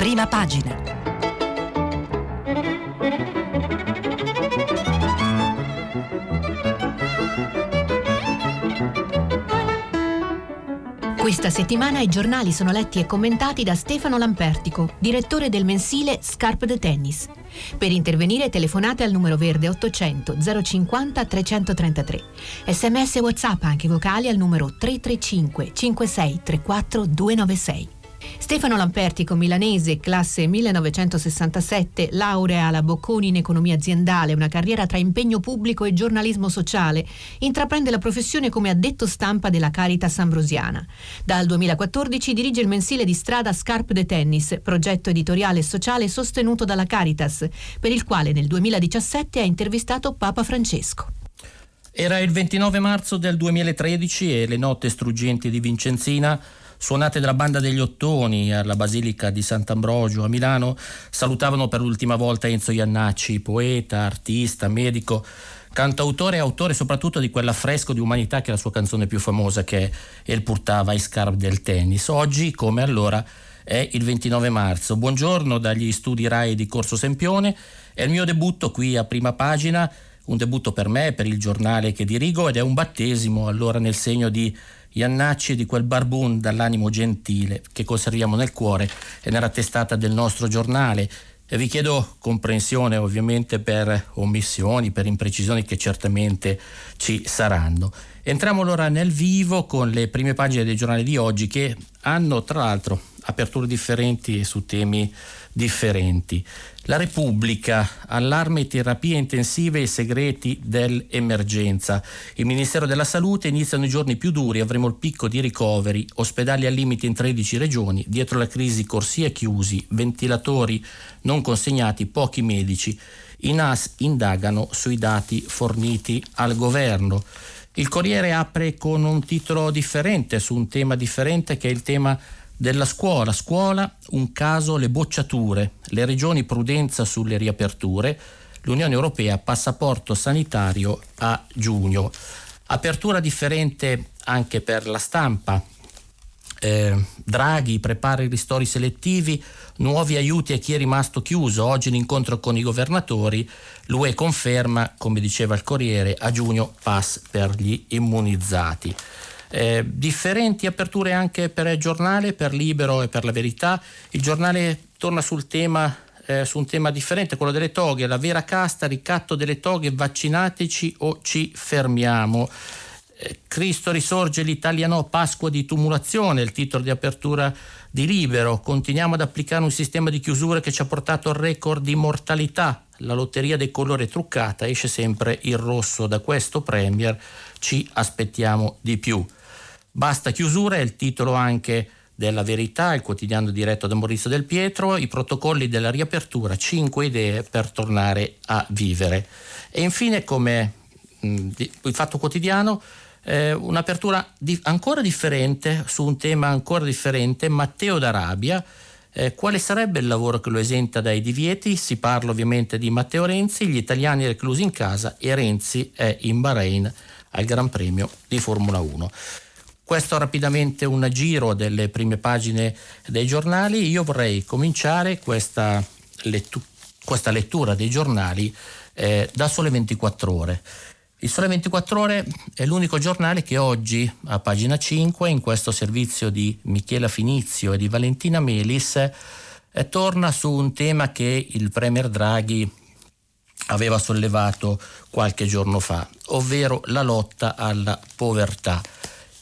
Prima pagina. Questa settimana i giornali sono letti e commentati da Stefano Lampertico, direttore del mensile Scarpe de Tennis. Per intervenire telefonate al numero verde 800 050 333. Sms e WhatsApp anche vocali al numero 335 5634 296. Stefano Lampertico, milanese, classe 1967, laurea alla Bocconi in economia aziendale, una carriera tra impegno pubblico e giornalismo sociale, intraprende la professione come addetto stampa della Caritas Ambrosiana. Dal 2014 dirige il mensile di strada Scarpe de Tennis, progetto editoriale e sociale sostenuto dalla Caritas, per il quale nel 2017 ha intervistato Papa Francesco. Era il 29 marzo del 2013 e le note struggenti di Vincenzina suonate dalla banda degli Ottoni alla Basilica di Sant'Ambrogio a Milano, salutavano per l'ultima volta Enzo Iannacci, poeta, artista, medico, cantautore e autore soprattutto di quell'affresco di umanità che è la sua canzone più famosa che è El Purtava i Scarp del tennis. Oggi, come allora, è il 29 marzo. Buongiorno dagli studi RAI di Corso Sempione. È il mio debutto qui a prima pagina, un debutto per me, per il giornale che dirigo ed è un battesimo allora nel segno di Iannacci di quel barbun dall'animo gentile che conserviamo nel cuore e nella testata del nostro giornale. E vi chiedo comprensione ovviamente per omissioni, per imprecisioni che certamente ci saranno. Entriamo allora nel vivo con le prime pagine del giornale di oggi che hanno tra l'altro aperture differenti su temi differenti. La Repubblica, allarme terapie intensive e segreti dell'emergenza. Il Ministero della Salute iniziano i giorni più duri, avremo il picco di ricoveri, ospedali al limite in 13 regioni, dietro la crisi corsie chiusi, ventilatori non consegnati, pochi medici. I NAS indagano sui dati forniti al governo. Il Corriere apre con un titolo differente su un tema differente che è il tema della scuola. Scuola, un caso, le bocciature, le regioni prudenza sulle riaperture, l'Unione Europea passaporto sanitario a giugno. Apertura differente anche per la stampa. Eh, Draghi prepara i ristori selettivi, nuovi aiuti a chi è rimasto chiuso. Oggi l'incontro con i governatori. L'UE conferma, come diceva il Corriere, a giugno pass per gli immunizzati. Eh, differenti aperture anche per il giornale, per Libero e per La Verità. Il giornale torna sul tema eh, su un tema differente, quello delle toghe, la vera casta, ricatto delle toghe, vaccinateci o ci fermiamo. Eh, Cristo risorge, l'Italia no, Pasqua di tumulazione, il titolo di apertura di Libero. Continuiamo ad applicare un sistema di chiusure che ci ha portato al record di mortalità. La lotteria dei colori truccata, esce sempre il rosso da questo Premier, ci aspettiamo di più. Basta chiusura è il titolo anche della Verità, il quotidiano diretto da Maurizio Del Pietro, i protocolli della riapertura, 5 idee per tornare a vivere. E infine, come mh, il Fatto Quotidiano, eh, un'apertura di, ancora differente su un tema ancora differente, Matteo d'Arabia. Eh, quale sarebbe il lavoro che lo esenta dai divieti? Si parla ovviamente di Matteo Renzi, gli italiani reclusi in casa e Renzi è in Bahrain al Gran Premio di Formula 1. Questo rapidamente un giro delle prime pagine dei giornali. Io vorrei cominciare questa, lettu- questa lettura dei giornali eh, da Sole 24 ore. Il Sole 24 Ore è l'unico giornale che oggi, a pagina 5, in questo servizio di Michela Finizio e di Valentina Melis, eh, torna su un tema che il Premier Draghi aveva sollevato qualche giorno fa, ovvero la lotta alla povertà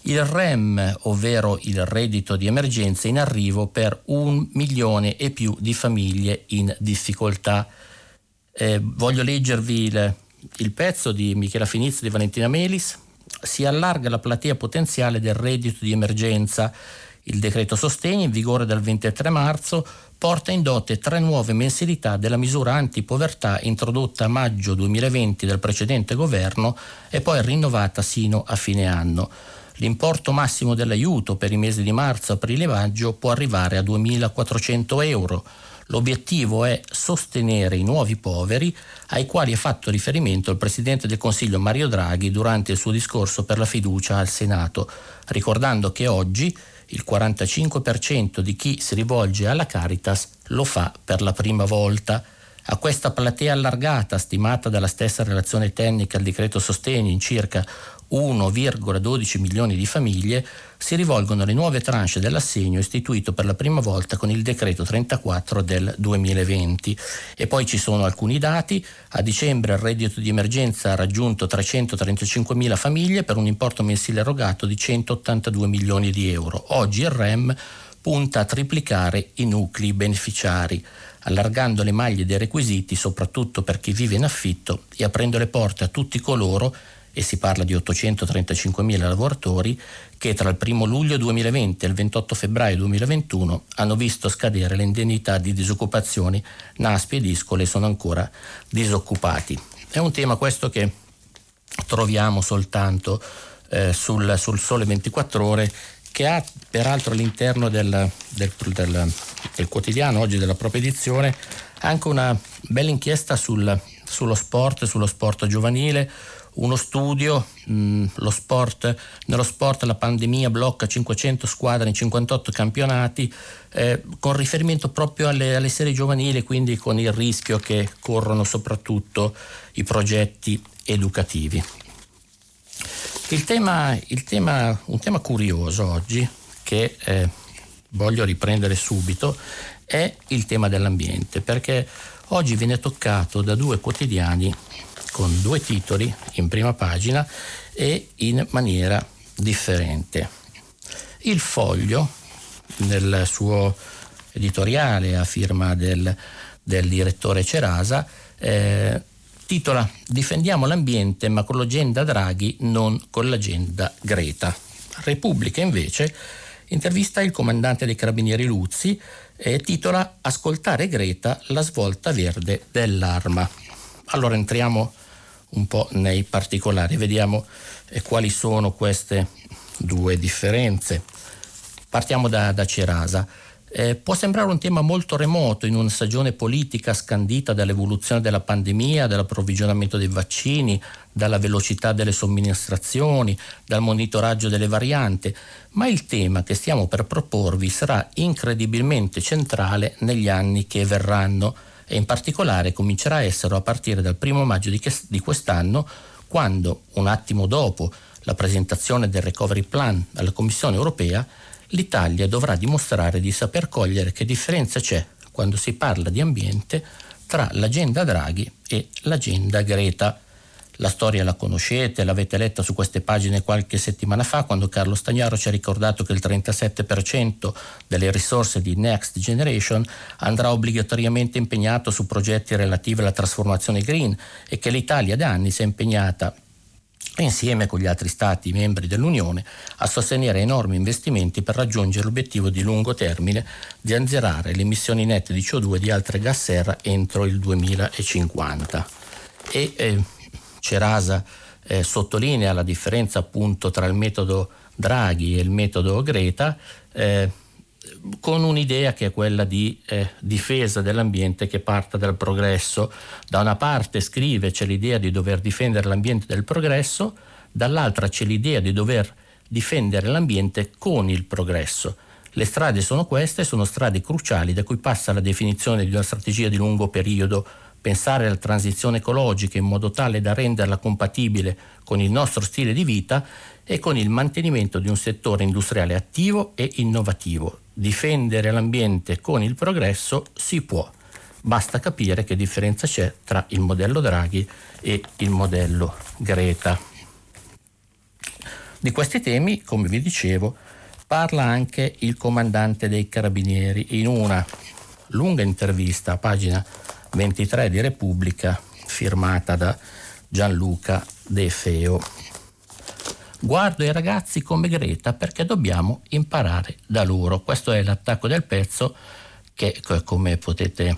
il REM, ovvero il reddito di emergenza, in arrivo per un milione e più di famiglie in difficoltà. Eh, voglio leggervi il, il pezzo di Michela Finizio di Valentina Melis. Si allarga la platea potenziale del reddito di emergenza. Il decreto sostegno, in vigore dal 23 marzo, porta in dote tre nuove mensilità della misura antipovertà introdotta a maggio 2020 dal precedente governo e poi rinnovata sino a fine anno. L'importo massimo dell'aiuto per i mesi di marzo, aprile e maggio può arrivare a 2.400 euro. L'obiettivo è sostenere i nuovi poveri ai quali ha fatto riferimento il Presidente del Consiglio Mario Draghi durante il suo discorso per la fiducia al Senato, ricordando che oggi il 45% di chi si rivolge alla Caritas lo fa per la prima volta. A questa platea allargata, stimata dalla stessa relazione tecnica al decreto sostegni in circa 1,12 milioni di famiglie, si rivolgono le nuove tranche dell'assegno istituito per la prima volta con il decreto 34 del 2020. E poi ci sono alcuni dati. A dicembre il reddito di emergenza ha raggiunto 335 mila famiglie per un importo mensile erogato di 182 milioni di euro. Oggi il REM punta a triplicare i nuclei beneficiari allargando le maglie dei requisiti soprattutto per chi vive in affitto e aprendo le porte a tutti coloro, e si parla di 835.000 lavoratori, che tra il 1 luglio 2020 e il 28 febbraio 2021 hanno visto scadere le indennità di disoccupazione, NASPI ed ISCOLE sono ancora disoccupati. È un tema questo che troviamo soltanto eh, sul, sul Sole 24 ore che ha peraltro all'interno del, del, del, del, quotidiano, oggi della propria edizione, anche una bella inchiesta sul, sullo sport, sullo sport giovanile, uno studio, mh, lo sport, nello sport la pandemia blocca 500 squadre in 58 campionati, eh, con riferimento proprio alle, alle serie giovanili, quindi con il rischio che corrono soprattutto i progetti educativi. Il tema, il tema, un tema curioso oggi, che eh, voglio riprendere subito, è il tema dell'ambiente, perché oggi viene toccato da due quotidiani con due titoli in prima pagina e in maniera differente. Il foglio, nel suo editoriale a firma del, del direttore Cerasa, eh, titola Difendiamo l'ambiente ma con l'agenda Draghi, non con l'agenda Greta. Repubblica invece intervista il comandante dei carabinieri Luzzi e titola Ascoltare Greta, la svolta verde dell'arma. Allora entriamo un po' nei particolari, vediamo eh, quali sono queste due differenze. Partiamo da, da Cerasa. Eh, può sembrare un tema molto remoto in una stagione politica scandita dall'evoluzione della pandemia, dall'approvvigionamento dei vaccini, dalla velocità delle somministrazioni, dal monitoraggio delle varianti, ma il tema che stiamo per proporvi sarà incredibilmente centrale negli anni che verranno e in particolare comincerà a essere a partire dal primo maggio di quest'anno, quando un attimo dopo la presentazione del Recovery Plan alla Commissione europea, l'Italia dovrà dimostrare di saper cogliere che differenza c'è quando si parla di ambiente tra l'agenda Draghi e l'agenda Greta. La storia la conoscete, l'avete letta su queste pagine qualche settimana fa quando Carlo Stagnaro ci ha ricordato che il 37% delle risorse di Next Generation andrà obbligatoriamente impegnato su progetti relativi alla trasformazione green e che l'Italia da anni si è impegnata insieme con gli altri Stati membri dell'Unione, a sostenere enormi investimenti per raggiungere l'obiettivo di lungo termine di azzerare le emissioni nette di CO2 e di altre gas serra entro il 2050. E eh, Cerasa eh, sottolinea la differenza appunto tra il metodo Draghi e il metodo Greta. Eh, con un'idea che è quella di eh, difesa dell'ambiente che parta dal progresso. Da una parte scrive c'è l'idea di dover difendere l'ambiente del progresso, dall'altra c'è l'idea di dover difendere l'ambiente con il progresso. Le strade sono queste, sono strade cruciali da cui passa la definizione di una strategia di lungo periodo, pensare alla transizione ecologica in modo tale da renderla compatibile con il nostro stile di vita e con il mantenimento di un settore industriale attivo e innovativo, difendere l'ambiente con il progresso si può. Basta capire che differenza c'è tra il modello Draghi e il modello Greta. Di questi temi, come vi dicevo, parla anche il comandante dei carabinieri in una lunga intervista a pagina 23 di Repubblica firmata da Gianluca De Feo. Guardo i ragazzi come Greta perché dobbiamo imparare da loro. Questo è l'attacco del pezzo che come potete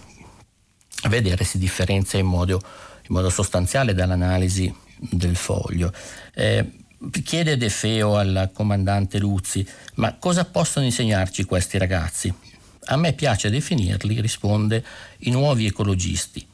vedere si differenzia in modo, in modo sostanziale dall'analisi del foglio. Eh, chiede De Feo al comandante Luzzi, ma cosa possono insegnarci questi ragazzi? A me piace definirli, risponde, i nuovi ecologisti.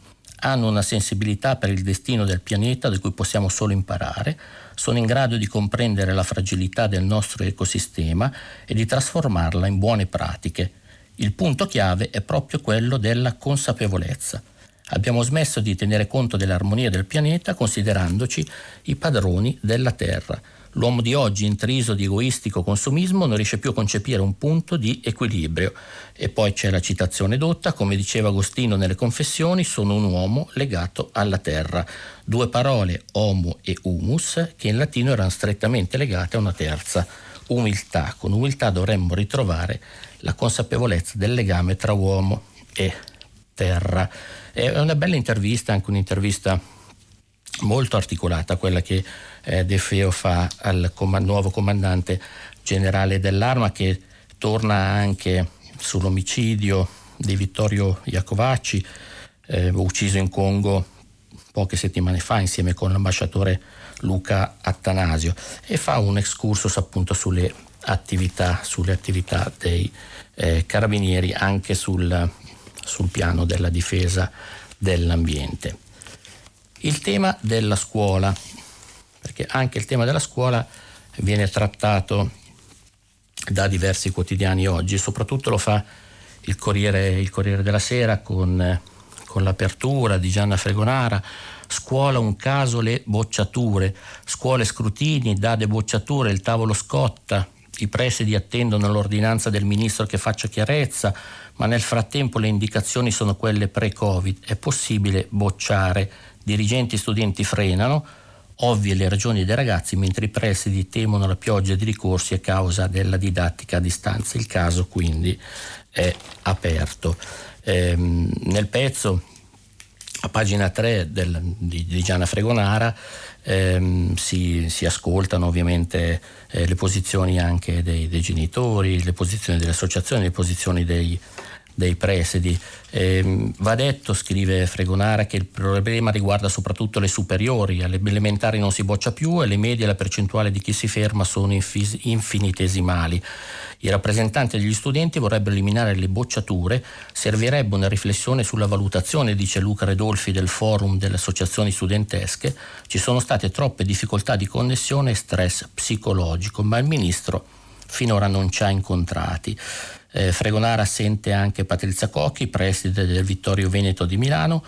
hanno una sensibilità per il destino del pianeta di cui possiamo solo imparare, sono in grado di comprendere la fragilità del nostro ecosistema e di trasformarla in buone pratiche. Il punto chiave è proprio quello della consapevolezza. Abbiamo smesso di tenere conto dell'armonia del pianeta considerandoci i padroni della Terra. L'uomo di oggi, intriso di egoistico consumismo, non riesce più a concepire un punto di equilibrio. E poi c'è la citazione dotta, come diceva Agostino nelle Confessioni, sono un uomo legato alla terra. Due parole, homo e humus, che in latino erano strettamente legate a una terza, umiltà. Con umiltà dovremmo ritrovare la consapevolezza del legame tra uomo e terra. È una bella intervista, anche un'intervista molto articolata, quella che eh, De Feo fa al com- nuovo comandante generale dell'arma che torna anche sull'omicidio di Vittorio Iacovacci, eh, ucciso in Congo poche settimane fa insieme con l'ambasciatore Luca Attanasio e fa un excursus appunto sulle attività, sulle attività dei eh, carabinieri anche sul, sul piano della difesa dell'ambiente. Il tema della scuola, perché anche il tema della scuola viene trattato da diversi quotidiani oggi, soprattutto lo fa il Corriere, il Corriere della Sera con, con l'apertura di Gianna Fregonara, scuola un caso le bocciature, scuole scrutini, date bocciature, il tavolo scotta, i presidi attendono l'ordinanza del ministro che faccia chiarezza, ma nel frattempo le indicazioni sono quelle pre-Covid, è possibile bocciare dirigenti e studenti frenano, ovvie le ragioni dei ragazzi, mentre i presidi temono la pioggia di ricorsi a causa della didattica a distanza. Il caso quindi è aperto. Ehm, nel pezzo, a pagina 3 del, di, di, Gianna Fregonara, ehm, si, si, ascoltano ovviamente eh, le posizioni anche dei, dei, genitori, le posizioni delle associazioni, le posizioni dei, dei presidi. Eh, va detto, scrive Fregonara, che il problema riguarda soprattutto le superiori, alle elementari non si boccia più e le medie la percentuale di chi si ferma sono infis- infinitesimali. I rappresentanti degli studenti vorrebbero eliminare le bocciature, servirebbe una riflessione sulla valutazione, dice Luca Redolfi del forum delle associazioni studentesche, ci sono state troppe difficoltà di connessione e stress psicologico, ma il ministro finora non ci ha incontrati. Eh, Fregonara sente anche Patrizia Cocchi, preside del Vittorio Veneto di Milano,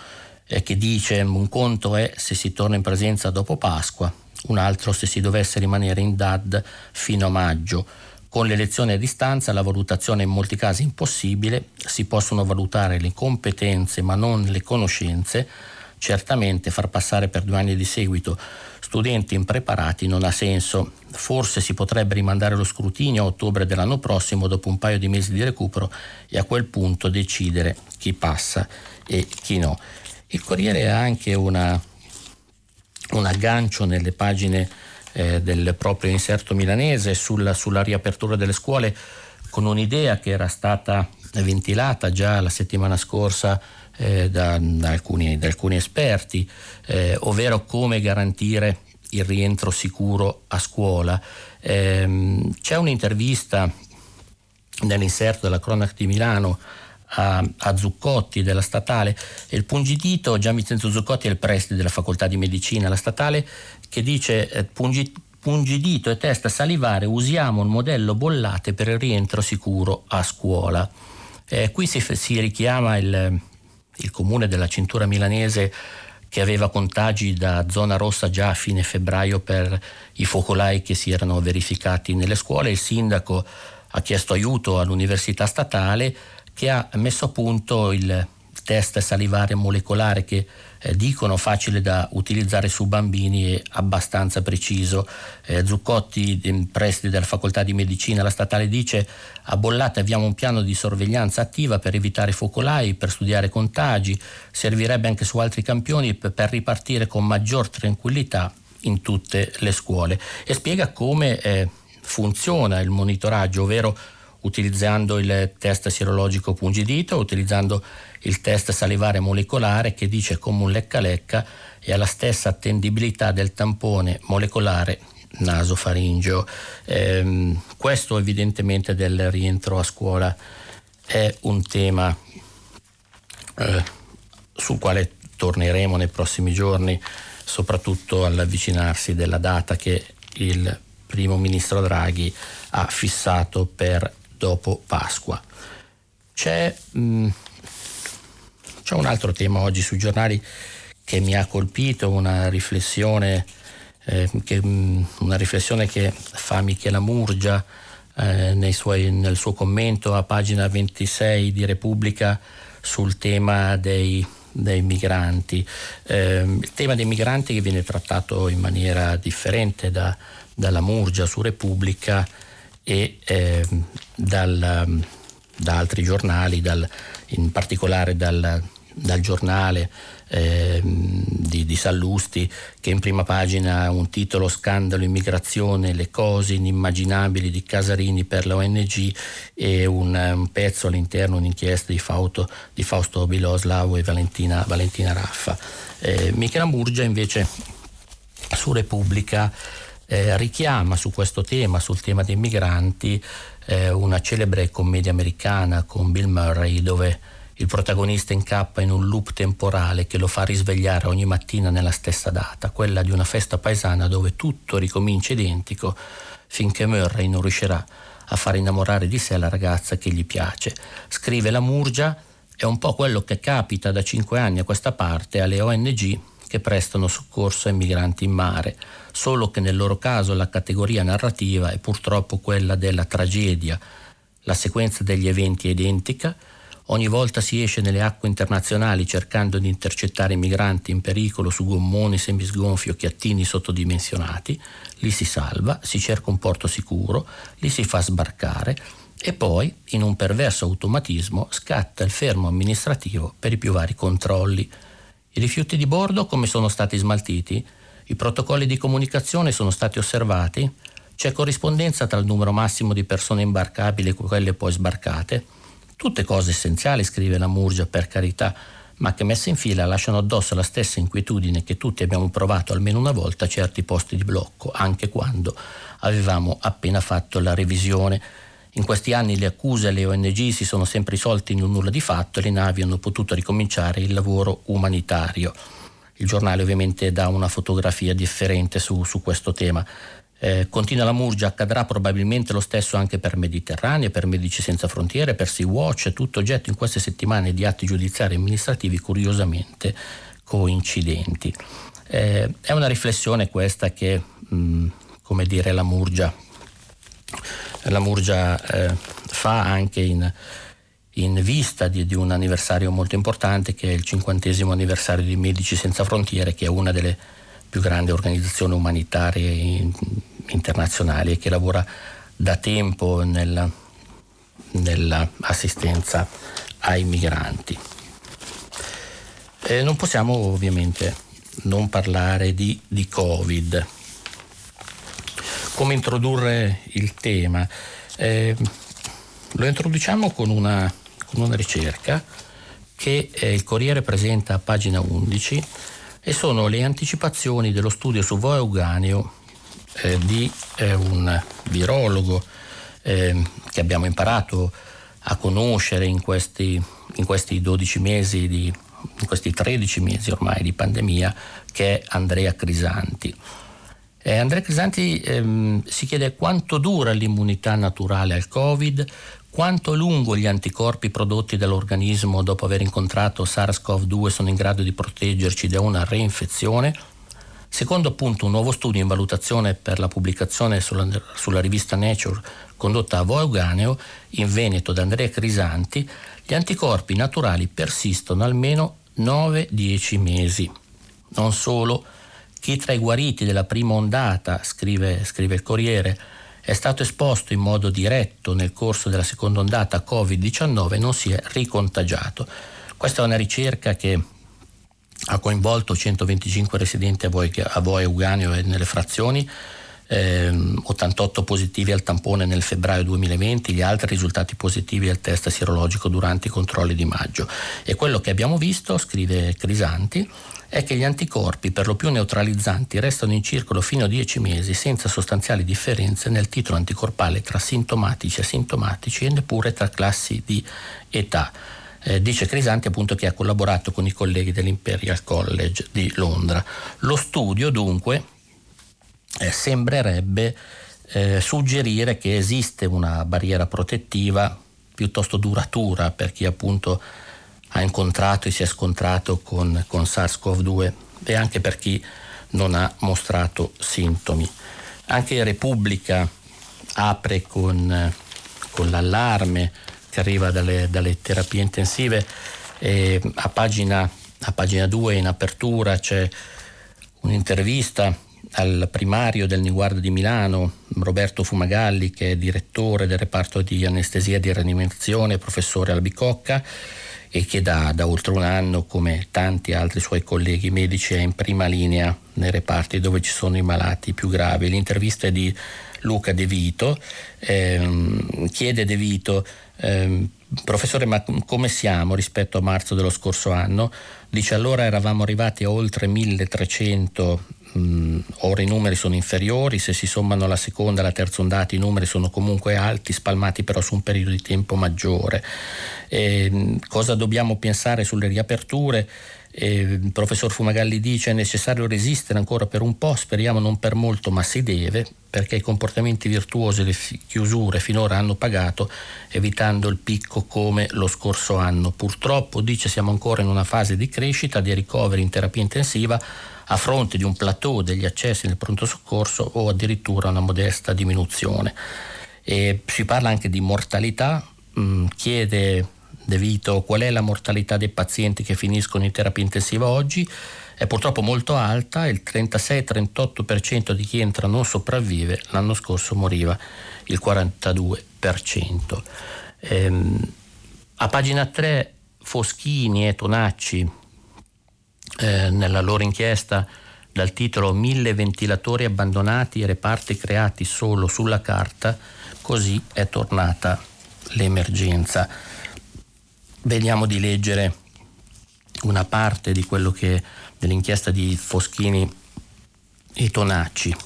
eh, che dice un conto è se si torna in presenza dopo Pasqua, un altro se si dovesse rimanere in DAD fino a maggio. Con le lezioni a distanza la valutazione è in molti casi impossibile, si possono valutare le competenze ma non le conoscenze, certamente far passare per due anni di seguito studenti impreparati non ha senso. Forse si potrebbe rimandare lo scrutinio a ottobre dell'anno prossimo dopo un paio di mesi di recupero e a quel punto decidere chi passa e chi no. Il Corriere ha anche una, un aggancio nelle pagine eh, del proprio inserto milanese sulla, sulla riapertura delle scuole con un'idea che era stata ventilata già la settimana scorsa eh, da, da, alcuni, da, alcuni, esperti, eh, ovvero come garantire il rientro sicuro a scuola. Eh, c'è un'intervista nell'inserto della cronaca di Milano a, a, Zuccotti della statale e il pungidito, Gian Vincenzo Zuccotti è il preside della facoltà di medicina alla statale, che dice eh, pungi, pungidito e testa salivare usiamo un modello bollate per il rientro sicuro a scuola. Eh, qui si, si richiama il, il comune della cintura milanese che aveva contagi da zona rossa già a fine febbraio per i focolai che si erano verificati nelle scuole. Il sindaco ha chiesto aiuto all'università statale che ha messo a punto il test salivare molecolare che eh, dicono facile da utilizzare su bambini e abbastanza preciso. Eh, Zuccotti, preside della facoltà di medicina, la statale dice a Bollate abbiamo un piano di sorveglianza attiva per evitare focolai, per studiare contagi, servirebbe anche su altri campioni per, ripartire con maggior tranquillità in tutte le scuole e spiega come eh, funziona il monitoraggio, ovvero utilizzando il test sierologico pungidito, utilizzando il test salivare molecolare che dice come un lecca-lecca e ha la stessa attendibilità del tampone molecolare nasofaringeo. Eh, questo evidentemente del rientro a scuola è un tema eh, sul quale torneremo nei prossimi giorni, soprattutto all'avvicinarsi della data che il primo ministro Draghi ha fissato per dopo Pasqua. C'è, mh, mm, c'è un altro tema oggi sui giornali che mi ha colpito, una riflessione, eh, che, mm, una riflessione che fa Michela Murgia eh, suoi, nel suo commento a pagina 26 di Repubblica sul tema dei, dei migranti. Eh, il tema dei migranti che viene trattato in maniera differente da, dalla Murgia su Repubblica e eh, dal, da altri giornali, dal, in particolare dal, dal giornale eh, di, di, Sallusti che in prima pagina ha un titolo Scandalo immigrazione, le cose inimmaginabili di Casarini per la ONG e un, un pezzo all'interno, un'inchiesta di, Fausto, di Fausto Biloslavo e Valentina, Valentina Raffa. Eh, Michela Murgia invece su Repubblica eh, richiama su questo tema, sul tema dei migranti, eh, una celebre commedia americana con Bill Murray dove il protagonista incappa in un loop temporale che lo fa risvegliare ogni mattina nella stessa data, quella di una festa paesana dove tutto ricomincia identico finché Murray non riuscirà a far innamorare di sé la ragazza che gli piace. Scrive la Murgia, è un po' quello che capita da cinque anni a questa parte alle ONG che prestano soccorso ai migranti in mare, solo che nel loro caso la categoria narrativa è purtroppo quella della tragedia. La sequenza degli eventi è identica, ogni volta si esce nelle acque internazionali cercando di intercettare migranti in pericolo su gommoni semisgonfi o chiattini sottodimensionati, li si salva, si cerca un porto sicuro, li si fa sbarcare e poi, in un perverso automatismo, scatta il fermo amministrativo per i più vari controlli. I rifiuti di bordo come sono stati smaltiti? I protocolli di comunicazione sono stati osservati? C'è corrispondenza tra il numero massimo di persone imbarcabili e quelle poi sbarcate? Tutte cose essenziali, scrive la Murgia, per carità, ma che messe in fila lasciano addosso la stessa inquietudine che tutti abbiamo provato almeno una volta a certi posti di blocco, anche quando avevamo appena fatto la revisione. In questi anni le accuse alle ONG si sono sempre risolte in un nulla di fatto e le navi hanno potuto ricominciare il lavoro umanitario. Il giornale ovviamente dà una fotografia differente su, su questo tema. Eh, continua la Murgia, accadrà probabilmente lo stesso anche per Mediterranea, per Medici Senza Frontiere, per Sea-Watch, tutto oggetto in queste settimane di atti giudiziari e amministrativi curiosamente coincidenti. Eh, è una riflessione questa che, mh, mm, come dire, la Murgia, la Murgia eh, fa anche in in vista di, di, un anniversario molto importante che è il cinquantesimo anniversario di Medici Senza Frontiere, che è una delle più grandi organizzazioni umanitarie in, internazionali e che lavora da tempo nella, nell'assistenza ai migranti. Eh, non possiamo ovviamente non parlare di, di Covid. Come introdurre il tema? Eh, lo introduciamo con una con una ricerca che eh, il Corriere presenta a pagina 11 e sono le anticipazioni dello studio su Voe Euganeo eh, di eh, un virologo ehm, che abbiamo imparato a conoscere in questi, in questi 12 mesi di, in questi 13 mesi ormai di pandemia, che è Andrea Crisanti. Eh, Andrea Crisanti ehm, si chiede quanto dura l'immunità naturale al Covid, quanto lungo gli anticorpi prodotti dall'organismo dopo aver incontrato SARS-CoV-2 sono in grado di proteggerci da una reinfezione? Secondo appunto un nuovo studio in valutazione per la pubblicazione sulla, sulla rivista Nature condotta a Voeuganeo in Veneto da Andrea Crisanti, gli anticorpi naturali persistono almeno 9-10 mesi. Non solo, chi tra i guariti della prima ondata, scrive, scrive il Corriere, è stato esposto in modo diretto nel corso della seconda ondata Covid-19 e non si è ricontagiato. Questa è una ricerca che ha coinvolto 125 residenti a Voi, a Voi Euganeo e nelle frazioni, eh, 88 positivi al tampone nel febbraio 2020, gli altri risultati positivi al test sierologico durante i controlli di maggio. E quello che abbiamo visto, scrive Crisanti, è che gli anticorpi, per lo più neutralizzanti, restano in circolo fino a 10 mesi senza sostanziali differenze nel titolo anticorpale tra sintomatici e asintomatici e neppure tra classi di età. Eh, dice Crisanti appunto che ha collaborato con i colleghi dell'Imperial College di Londra. Lo studio dunque eh, sembrerebbe eh, suggerire che esiste una barriera protettiva piuttosto duratura per chi appunto ha incontrato e si è scontrato con, con SARS-CoV-2 e anche per chi non ha mostrato sintomi. Anche Repubblica apre con, con l'allarme che arriva dalle, dalle terapie intensive e a pagina, a pagina 2 in apertura c'è un'intervista al primario del Niguarda di Milano, Roberto Fumagalli, che è direttore del reparto di anestesia e di rianimazione, professore Albicocca, e che da, da, oltre un anno, come tanti altri suoi colleghi medici, è in prima linea nei reparti dove ci sono i malati più gravi. L'intervista è di Luca De Vito, ehm, chiede De Vito, ehm, professore, ma come siamo rispetto a marzo dello scorso anno? Dice allora eravamo arrivati a oltre 1300 mh, ora i numeri sono inferiori, se si sommano la seconda e la terza ondata i numeri sono comunque alti, spalmati però su un periodo di tempo maggiore. E, cosa dobbiamo pensare sulle riaperture? Il professor Fumagalli dice è necessario resistere ancora per un po', speriamo non per molto, ma si deve, perché i comportamenti virtuosi e le chiusure finora hanno pagato, evitando il picco come lo scorso anno. Purtroppo, dice, siamo ancora in una fase di crescita, di ricoveri in terapia intensiva, a fronte di un plateau degli accessi nel pronto soccorso o addirittura una modesta diminuzione. E si parla anche di mortalità, mm, chiede De Vito qual è la mortalità dei pazienti che finiscono in terapia intensiva oggi, è purtroppo molto alta, il 36-38% di chi entra non sopravvive, l'anno scorso moriva il 42%. Ehm, a pagina 3 Foschini e Tonacci eh, nella loro inchiesta dal titolo Mille ventilatori abbandonati reparti creati solo sulla carta, così è tornata l'emergenza. Vediamo di leggere una parte di quello che dell'inchiesta di Foschini e Tonacci.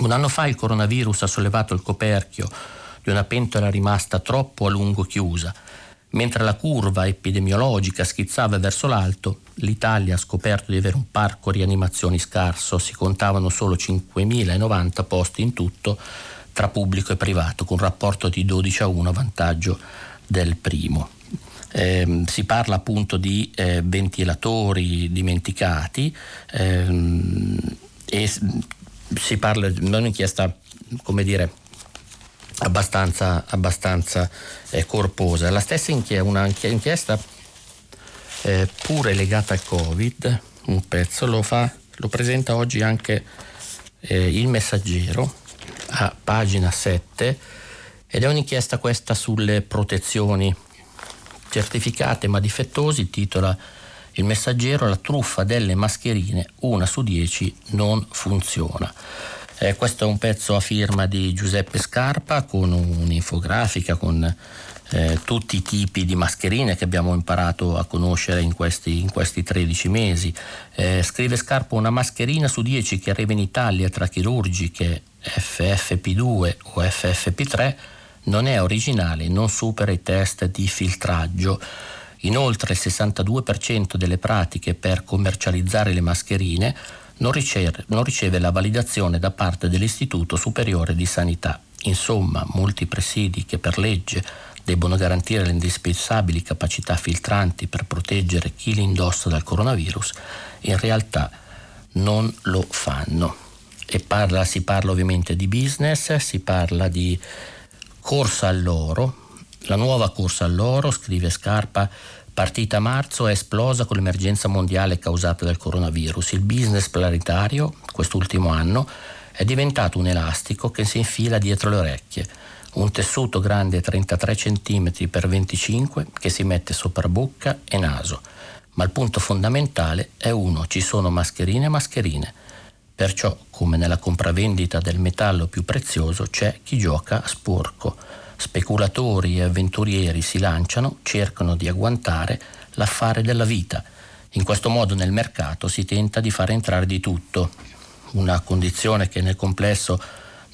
Un anno fa il coronavirus ha sollevato il coperchio di una pentola rimasta troppo a lungo chiusa Mentre la curva epidemiologica schizzava verso l'alto, l'Italia ha scoperto di avere un parco rianimazioni scarso, si contavano solo 5.090 posti in tutto tra pubblico e privato, con un rapporto di 12 a 1 a vantaggio del primo. Eh, si parla appunto di eh, ventilatori dimenticati ehm, e si parla di un'inchiesta, come dire, abbastanza, abbastanza eh, corposa. La stessa inchiesta, una inchiesta eh, pure legata al Covid, un pezzo lo, fa, lo presenta oggi anche eh, il messaggero a pagina 7 ed è un'inchiesta questa sulle protezioni certificate ma difettosi, titola il messaggero La truffa delle mascherine, una su dieci non funziona. Eh, questo è un pezzo a firma di Giuseppe Scarpa con un'infografica con eh, tutti i tipi di mascherine che abbiamo imparato a conoscere in questi, in questi 13 mesi. Eh, scrive Scarpa una mascherina su 10 che arriva in Italia tra chirurgiche FFP2 o FFP3 non è originale, non supera i test di filtraggio. Inoltre il 62% delle pratiche per commercializzare le mascherine non riceve, non riceve la validazione da parte dell'Istituto Superiore di Sanità. Insomma, molti presidi che per legge debbono garantire le indispensabili capacità filtranti per proteggere chi li indossa dal coronavirus, in realtà non lo fanno. Parla, si parla ovviamente di business, si parla di corsa all'oro. La nuova corsa all'oro, scrive Scarpa, Partita a marzo è esplosa con l'emergenza mondiale causata dal coronavirus. Il business planetario, quest'ultimo anno, è diventato un elastico che si infila dietro le orecchie, un tessuto grande 33 cm x 25 che si mette sopra bocca e naso. Ma il punto fondamentale è uno, ci sono mascherine e mascherine. Perciò, come nella compravendita del metallo più prezioso, c'è chi gioca a sporco speculatori e avventurieri si lanciano, cercano di agguantare l'affare della vita. In questo modo nel mercato si tenta di far entrare di tutto, una condizione che nel complesso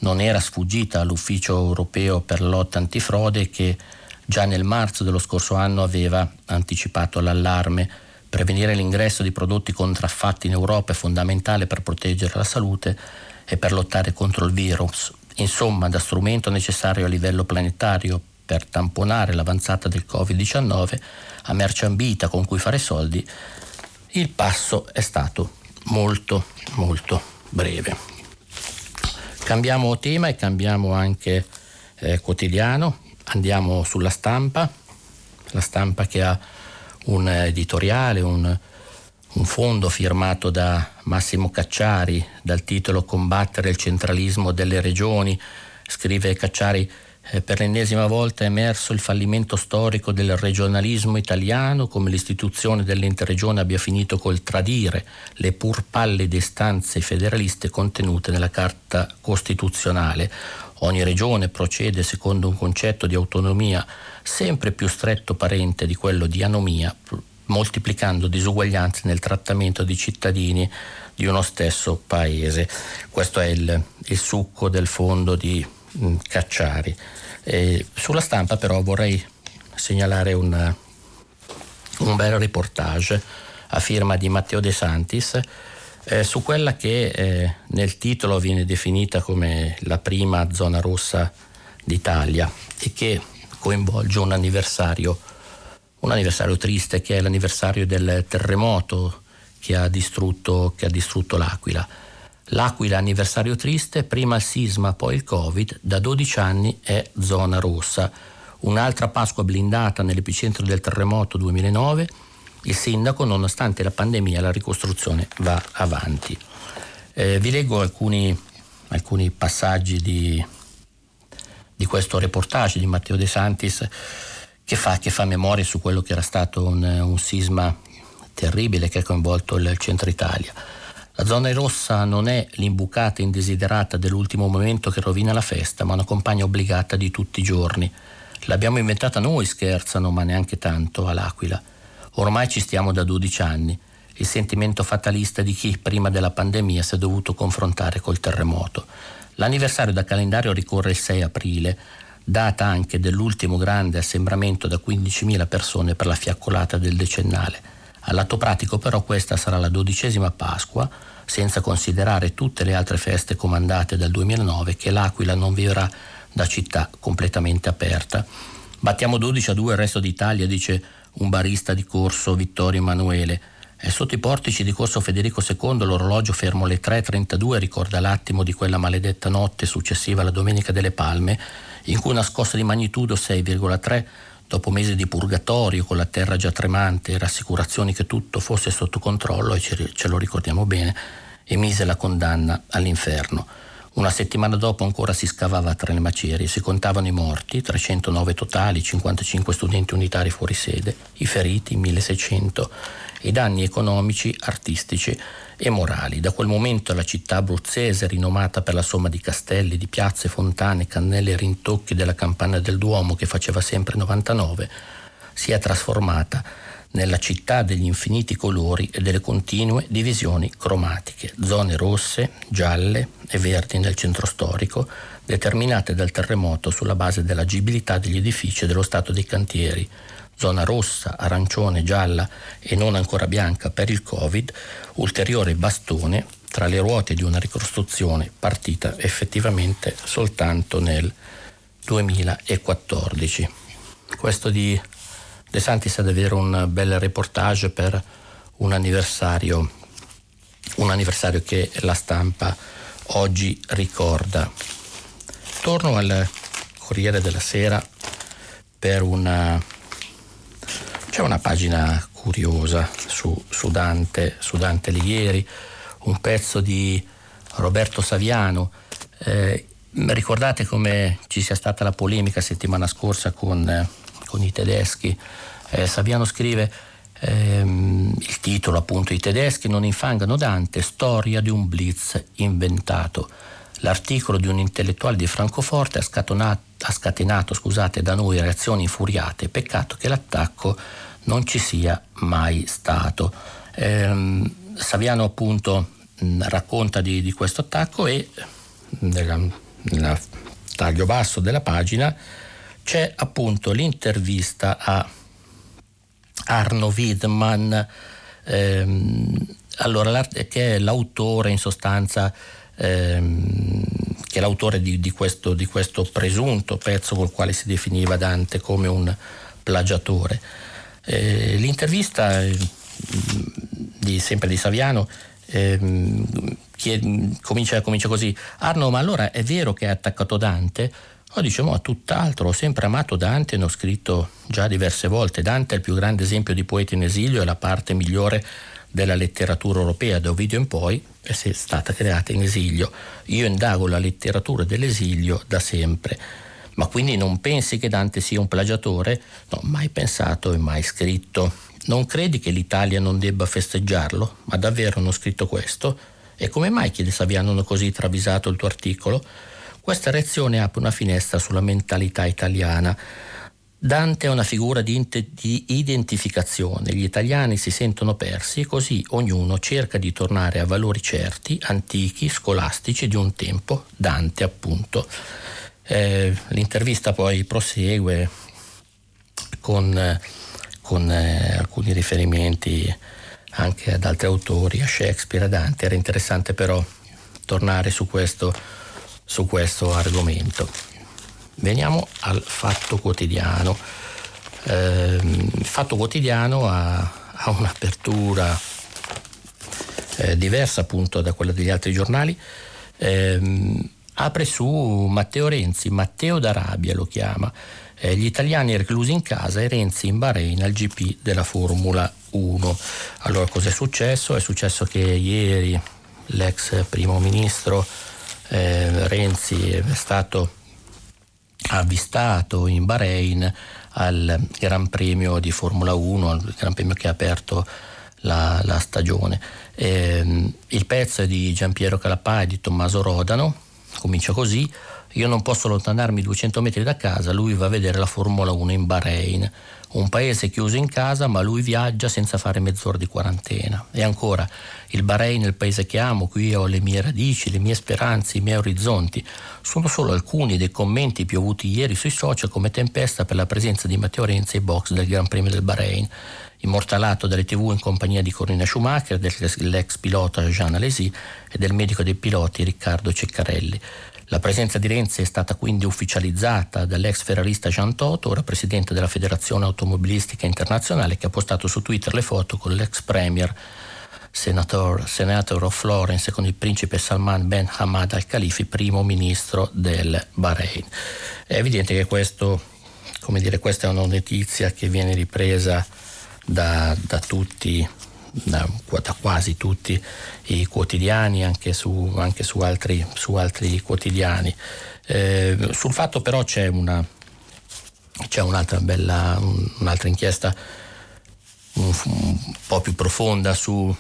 non era sfuggita all'Ufficio europeo per la lotta antifrode che già nel marzo dello scorso anno aveva anticipato l'allarme. Prevenire l'ingresso di prodotti contraffatti in Europa è fondamentale per proteggere la salute e per lottare contro il virus. Insomma, da strumento necessario a livello planetario per tamponare l'avanzata del Covid-19 a merce ambita con cui fare soldi, il passo è stato molto molto breve. Cambiamo tema e cambiamo anche eh, quotidiano, andiamo sulla stampa, la stampa che ha un editoriale, un, un fondo firmato da Massimo Cacciari dal titolo Combattere il centralismo delle regioni. Scrive Cacciari eh, per l'ennesima volta è emerso il fallimento storico del regionalismo italiano, come l'istituzione dell'interregione abbia finito col tradire le pur pallide istanze federaliste contenute nella Carta Costituzionale. Ogni regione procede secondo un concetto di autonomia sempre più stretto parente di quello di anomia, moltiplicando disuguaglianze nel trattamento di cittadini di uno stesso paese. Questo è il, il succo del fondo di mh, Cacciari. E sulla stampa però vorrei segnalare un, un bel reportage a firma di Matteo De Santis eh, su quella che eh, nel titolo viene definita come la prima zona rossa d'Italia e che coinvolge un anniversario, un anniversario triste che è l'anniversario del terremoto che ha distrutto, che ha distrutto l'Aquila. L'Aquila anniversario triste, prima il sisma, poi il Covid, da 12 anni è zona rossa. Un'altra Pasqua blindata nell'epicentro del terremoto 2009. Il sindaco, nonostante la pandemia, la ricostruzione va avanti. Eh, vi leggo alcuni, alcuni passaggi di, di, questo reportage di Matteo De Santis che fa, che fa memoria su quello che era stato un, un sisma terribile che ha coinvolto il centro Italia. La zona rossa non è l'imbucata indesiderata dell'ultimo momento che rovina la festa, ma una compagna obbligata di tutti i giorni. L'abbiamo inventata noi, scherzano, ma neanche tanto, all'Aquila. Ormai ci stiamo da 12 anni. Il sentimento fatalista di chi prima della pandemia si è dovuto confrontare col terremoto. L'anniversario da calendario ricorre il 6 aprile, data anche dell'ultimo grande assembramento da 15.000 persone per la fiaccolata del decennale. Al lato pratico però questa sarà la dodicesima Pasqua, senza considerare tutte le altre feste comandate dal 2009 che l'Aquila non vivrà da città completamente aperta. Battiamo 12 a 2 il resto d'Italia, dice un barista di corso Vittorio Emanuele. E sotto i portici di corso Federico II l'orologio fermo alle 3.32 ricorda l'attimo di quella maledetta notte successiva alla Domenica delle Palme, in cui una scossa di magnitudo 6,3 dopo mesi di purgatorio con la terra già tremante e rassicurazioni che tutto fosse sotto controllo, e ce lo ricordiamo bene, emise la condanna all'inferno. Una settimana dopo ancora si scavava tra le macerie, si contavano i morti, 309 totali, 55 studenti unitari fuori sede, i feriti, 1600, i danni economici, artistici e morali. Da quel momento la città abruzzese, rinomata per la somma di castelli, di piazze, fontane, cannelle e rintocchi della campana del Duomo che faceva sempre 99, si è trasformata nella città degli infiniti colori e delle continue divisioni cromatiche, zone rosse, gialle e verdi nel centro storico, determinate dal terremoto sulla base dell'agibilità degli edifici e dello stato dei cantieri, zona rossa, arancione, gialla e non ancora bianca per il Covid, ulteriore bastone tra le ruote di una ricostruzione partita effettivamente soltanto nel 2014. Questo di De Santis è davvero un bel reportage per un anniversario, un anniversario che la stampa oggi ricorda. Torno al Corriere della Sera per una... c'è una pagina curiosa su, su, Dante, su Dante Alighieri, un pezzo di Roberto Saviano. Eh, ricordate come ci sia stata la polemica settimana scorsa con con i tedeschi. Eh, Saviano scrive ehm, il titolo appunto I tedeschi non infangano Dante, storia di un blitz inventato. L'articolo di un intellettuale di Francoforte ha, scatenato, ha scatenato scusate, da noi reazioni infuriate, peccato che l'attacco non ci sia mai stato. Eh, Saviano appunto mh, racconta di, di, questo attacco e nella, nella taglio basso della pagina c'è appunto l'intervista a Arno Widman, ehm, allora, che è l'autore in sostanza ehm, che è l'autore di, di, questo, di, questo, presunto pezzo col quale si definiva Dante come un plagiatore. Eh, l'intervista eh, di, sempre di Saviano eh, comincia, comincia, così, Arno ma allora è vero che ha attaccato Dante? Oh, diciamo a tutt'altro, ho sempre amato Dante ne ho scritto già diverse volte. Dante è il più grande esempio di poeta in esilio e la parte migliore della letteratura europea da Ovidio in poi è stata creata in esilio. Io indago la letteratura dell'esilio da sempre. Ma quindi non pensi che Dante sia un plagiatore? No, mai pensato e mai scritto. Non credi che l'Italia non debba festeggiarlo? Ma davvero hanno scritto questo? E come mai, chiede Saviano, hanno così travisato il tuo articolo? Questa reazione apre una finestra sulla mentalità italiana Dante è una figura di, identificazione, gli italiani si sentono persi e così ognuno cerca di tornare a valori certi, antichi, scolastici di un tempo, Dante appunto. Eh, l'intervista poi prosegue con, con eh, alcuni riferimenti anche ad altri autori, a Shakespeare, a Dante, era interessante però tornare su questo, su questo argomento. Veniamo al Fatto Quotidiano. Eh, il Fatto Quotidiano ha, ha un'apertura eh, diversa appunto da quella degli altri giornali. Eh, apre su Matteo Renzi, Matteo d'Arabia lo chiama. Eh, gli italiani reclusi in casa e Renzi in Bahrain al GP della Formula 1. Allora cos'è successo? È successo che ieri l'ex primo ministro eh, Renzi è stato avvistato in Bahrain al Gran Premio di Formula 1, al Gran Premio che ha aperto la, la stagione. Eh, il pezzo è di Giampiero Calapà e di Tommaso Rodano, comincia così, io non posso allontanarmi 200 metri da casa, lui va a vedere la Formula 1 in Bahrain un paese chiuso in casa, ma lui viaggia senza fare mezz'ora di quarantena. E ancora, il Bahrain è il paese che amo, qui ho le mie radici, le mie speranze, i miei orizzonti. Sono solo alcuni dei commenti piovuti ieri sui social come tempesta per la presenza di Matteo Renzi ai box del Gran Premio del Bahrain, immortalato dalle tv in compagnia di Corina Schumacher, dell'ex pilota Jean Alesi e del medico dei piloti Riccardo Ceccarelli. La presenza di Renzi è stata quindi ufficializzata dall'ex ferrarista Jean Toto, ora presidente della Federazione Automobilistica Internazionale, che ha postato su Twitter le foto con l'ex premier Senator, Senator of Florence con il principe Salman Ben Hamad Al Khalifi, primo ministro del Bahrain. È evidente che questo, dire, questa è una notizia che viene ripresa da, da tutti da, da, quasi tutti i quotidiani, anche su, anche su, altri, su altri, quotidiani. Eh, sul fatto però c'è, una, c'è un'altra, bella, un'altra inchiesta un, un, po' più profonda su,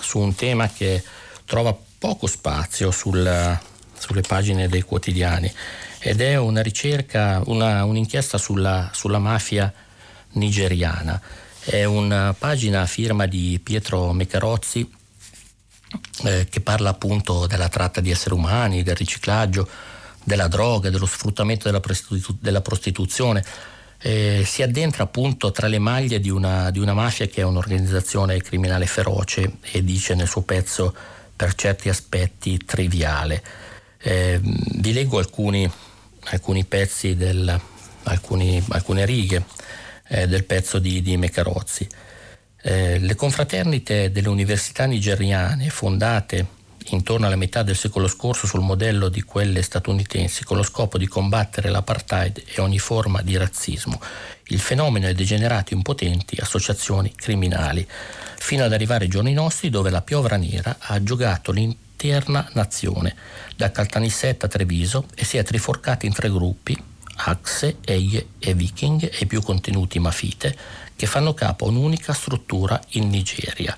su, un tema che trova poco spazio sul, sulle pagine dei quotidiani ed è una ricerca, una, un'inchiesta sulla, sulla mafia nigeriana. È una pagina a firma di Pietro Mecarozzi eh, che parla appunto della tratta di esseri umani, del riciclaggio, della droga, dello sfruttamento della, prostitu- della prostituzione. Eh, si addentra appunto tra le maglie di una, di una mafia che è un'organizzazione criminale feroce e dice nel suo pezzo per certi aspetti triviale. Eh, vi leggo alcuni, alcuni pezzi, del, alcuni, alcune righe eh, del pezzo di, di Mecarozzi. Eh, le confraternite delle università nigeriane, fondate intorno alla metà del secolo scorso sul modello di quelle statunitensi, con lo scopo di combattere l'apartheid e ogni forma di razzismo, il fenomeno è degenerato in potenti associazioni criminali, fino ad arrivare ai giorni nostri dove la piovra nera ha giocato l'intera nazione, da Caltanissetta a Treviso, e si è triforcata in tre gruppi, Axe, Eie e Viking e più contenuti Mafite che fanno capo a un'unica struttura in Nigeria.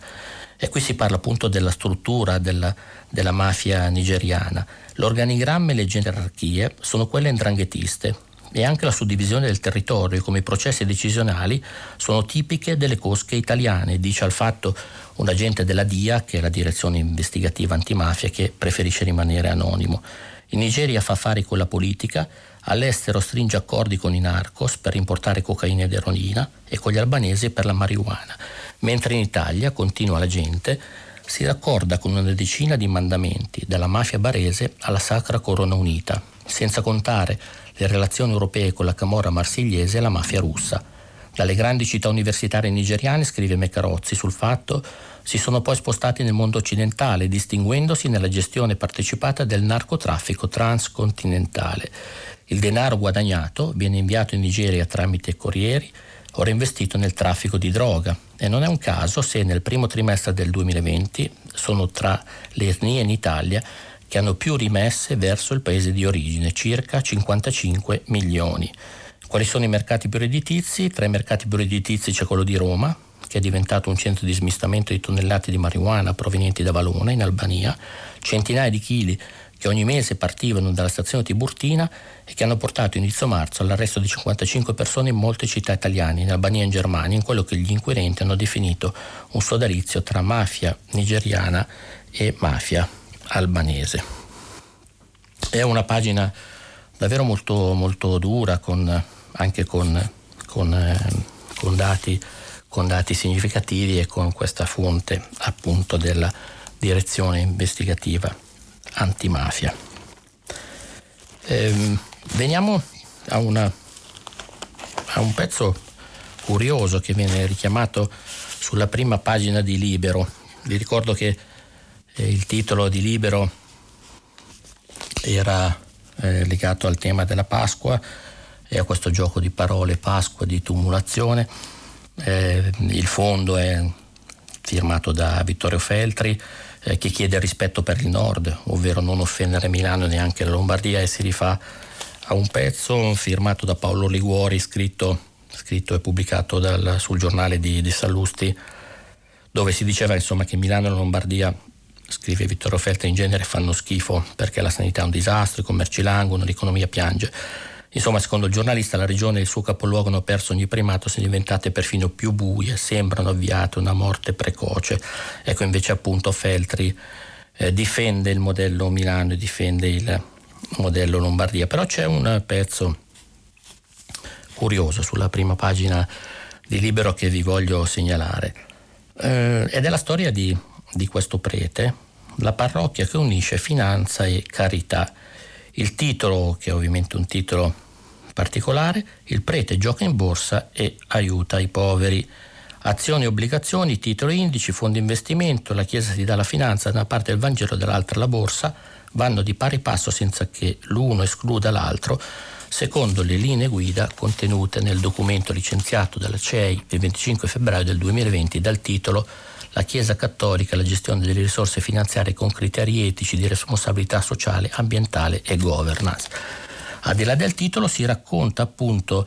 E qui si parla appunto della struttura della, della mafia nigeriana. L'organigramma e le gerarchie sono quelle indranghetiste e anche la suddivisione del territorio come i processi decisionali sono tipiche delle cosche italiane, dice al fatto un agente della DIA, che è la direzione investigativa antimafia, che preferisce rimanere anonimo. In Nigeria fa affari con la politica, All'estero stringe accordi con i narcos per importare cocaina ed eroina e con gli albanesi per la marijuana, mentre in Italia, continua la gente, si raccorda con una decina di mandamenti, dalla mafia barese alla Sacra Corona Unita, senza contare le relazioni europee con la Camorra marsigliese e la mafia russa. Dalle grandi città universitarie nigeriane, scrive Mecarozzi sul fatto, si sono poi spostati nel mondo occidentale, distinguendosi nella gestione partecipata del narcotraffico transcontinentale. Il denaro guadagnato viene inviato in Nigeria tramite corrieri o reinvestito nel traffico di droga e non è un caso se nel primo trimestre del 2020 sono tra le etnie in Italia che hanno più rimesse verso il paese di origine, circa 55 milioni. Quali sono i mercati più redditizi? Tra i mercati più redditizi c'è quello di Roma, che è diventato un centro di smistamento di tonnellate di marijuana provenienti da Valona, in Albania, centinaia di chili che ogni mese partivano dalla stazione Tiburtina e che hanno portato inizio marzo all'arresto di 55 persone in molte città italiane, in Albania e in Germania, in quello che gli inquirenti hanno definito un sodalizio tra mafia nigeriana e mafia albanese. È una pagina davvero molto, molto dura, con, anche con, con, eh, con, dati, con dati significativi e con questa fonte appunto della direzione investigativa antimafia. Eh, veniamo a, una, a, un pezzo curioso che viene richiamato sulla prima pagina di Libero. Vi ricordo che eh, il titolo di Libero era eh, legato al tema della Pasqua e a questo gioco di parole Pasqua di tumulazione. Eh, il fondo è firmato da Vittorio Feltri eh, che chiede rispetto per il nord, ovvero non offendere Milano e neanche la Lombardia e si rifà a un pezzo firmato da Paolo Liguori, scritto, scritto e pubblicato dal, sul giornale di, di, Sallusti, dove si diceva insomma, che Milano e la Lombardia, scrive Vittorio Feltri, in genere fanno schifo perché la sanità è un disastro, i commerci languono, l'economia piange. Insomma, secondo il giornalista, la regione e il suo capoluogo hanno perso ogni primato, sono diventate perfino più buie, sembrano avviate una morte precoce. Ecco, invece, appunto, Feltri eh, difende il modello Milano e difende il modello Lombardia. Però c'è un pezzo curioso sulla prima pagina di Libero che vi voglio segnalare. Eh, ed è la storia di, di questo prete, la parrocchia che unisce finanza e carità. Il titolo, che è ovviamente un titolo particolare, il prete gioca in borsa e aiuta i poveri. Azioni, obbligazioni, titoli indici, fondi investimento, la Chiesa si dà la finanza da una parte il Vangelo, dall'altra la borsa, vanno di pari passo senza che l'uno escluda l'altro, secondo le linee guida contenute nel documento licenziato dalla CEI il 25 febbraio del 2020 dal titolo La Chiesa Cattolica, la gestione delle risorse finanziarie con criteri etici di responsabilità sociale, ambientale e governance. Al di là del titolo si racconta appunto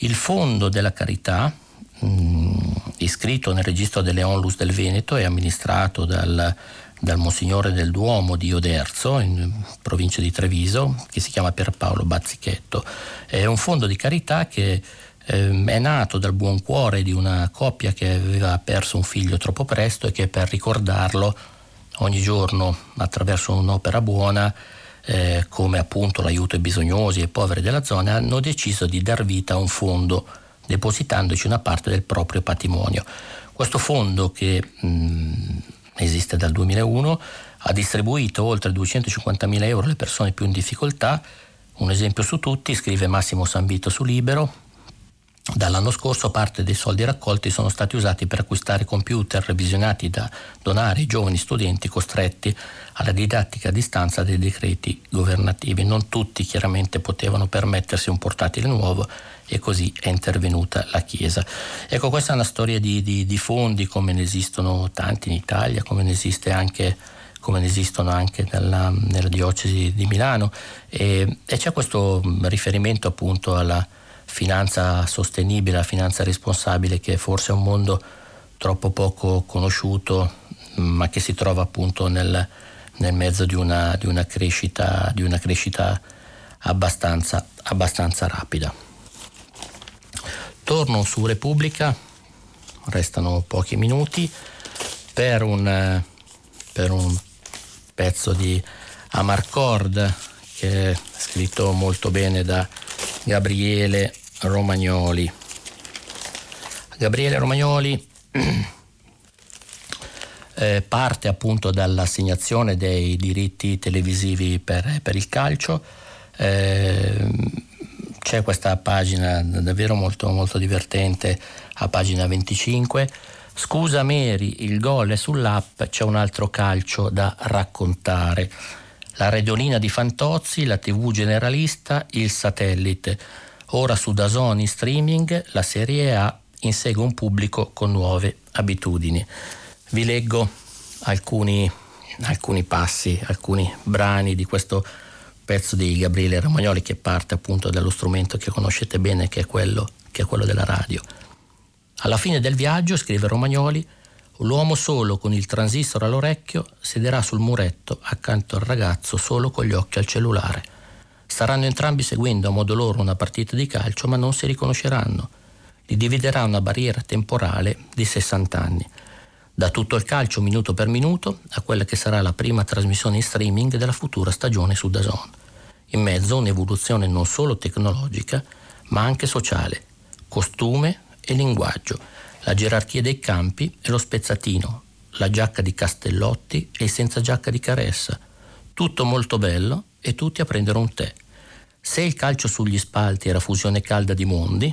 il fondo della carità, mh, mm, iscritto nel registro delle Onlus del Veneto e amministrato dal, dal Monsignore del Duomo di Oderzo, in provincia di Treviso, che si chiama Pierpaolo Bazzichetto. È un fondo di carità che eh, è nato dal buon cuore di una coppia che aveva perso un figlio troppo presto e che per ricordarlo ogni giorno attraverso un'opera buona eh, come appunto l'aiuto ai bisognosi e ai poveri della zona, hanno deciso di dar vita a un fondo depositandoci una parte del proprio patrimonio. Questo fondo che mh, esiste dal 2001 ha distribuito oltre 250.000 euro alle persone più in difficoltà. Un esempio su tutti, scrive Massimo Sanvito su Libero, Dall'anno scorso parte dei soldi raccolti sono stati usati per acquistare computer revisionati da donare ai giovani studenti costretti alla didattica a distanza dei decreti governativi. Non tutti chiaramente potevano permettersi un portatile nuovo e così è intervenuta la Chiesa. Ecco, questa è una storia di, di, di fondi come ne esistono tanti in Italia, come ne esiste anche come ne esistono anche nella, nella diocesi di Milano e, e c'è questo riferimento appunto alla finanza sostenibile, la finanza responsabile, che forse è un mondo troppo poco conosciuto, ma che si trova appunto nel, nel mezzo di una, di una, crescita, di una crescita abbastanza, abbastanza rapida. Torno su Repubblica, restano pochi minuti, per un, per un pezzo di Amarcord che è scritto molto bene da Gabriele Romagnoli. Gabriele Romagnoli eh, parte appunto dall'assegnazione dei diritti televisivi per, per il calcio. Eh, c'è questa pagina davvero molto, molto divertente a pagina 25. Scusa Mary, il gol è sull'app, c'è un altro calcio da raccontare. La radiolina di Fantozzi, la TV generalista, il satellite. Ora su Dazon in streaming la Serie A insegue un pubblico con nuove abitudini. Vi leggo alcuni, alcuni passi, alcuni brani di questo pezzo di Gabriele Romagnoli che parte appunto dallo strumento che conoscete bene che è quello, che è quello della radio. Alla fine del viaggio, scrive Romagnoli, l'uomo solo con il transistor all'orecchio sederà sul muretto accanto al ragazzo solo con gli occhi al cellulare. Staranno entrambi seguendo a modo loro una partita di calcio ma non si riconosceranno. Li dividerà una barriera temporale di 60 anni da tutto il calcio minuto per minuto a quella che sarà la prima trasmissione in streaming della futura stagione su Dazon. In mezzo un'evoluzione non solo tecnologica, ma anche sociale, costume e linguaggio, la gerarchia dei campi e lo spezzatino, la giacca di Castellotti e senza giacca di Caressa. Tutto molto bello e tutti a prendere un tè. Se il calcio sugli spalti era fusione calda di mondi,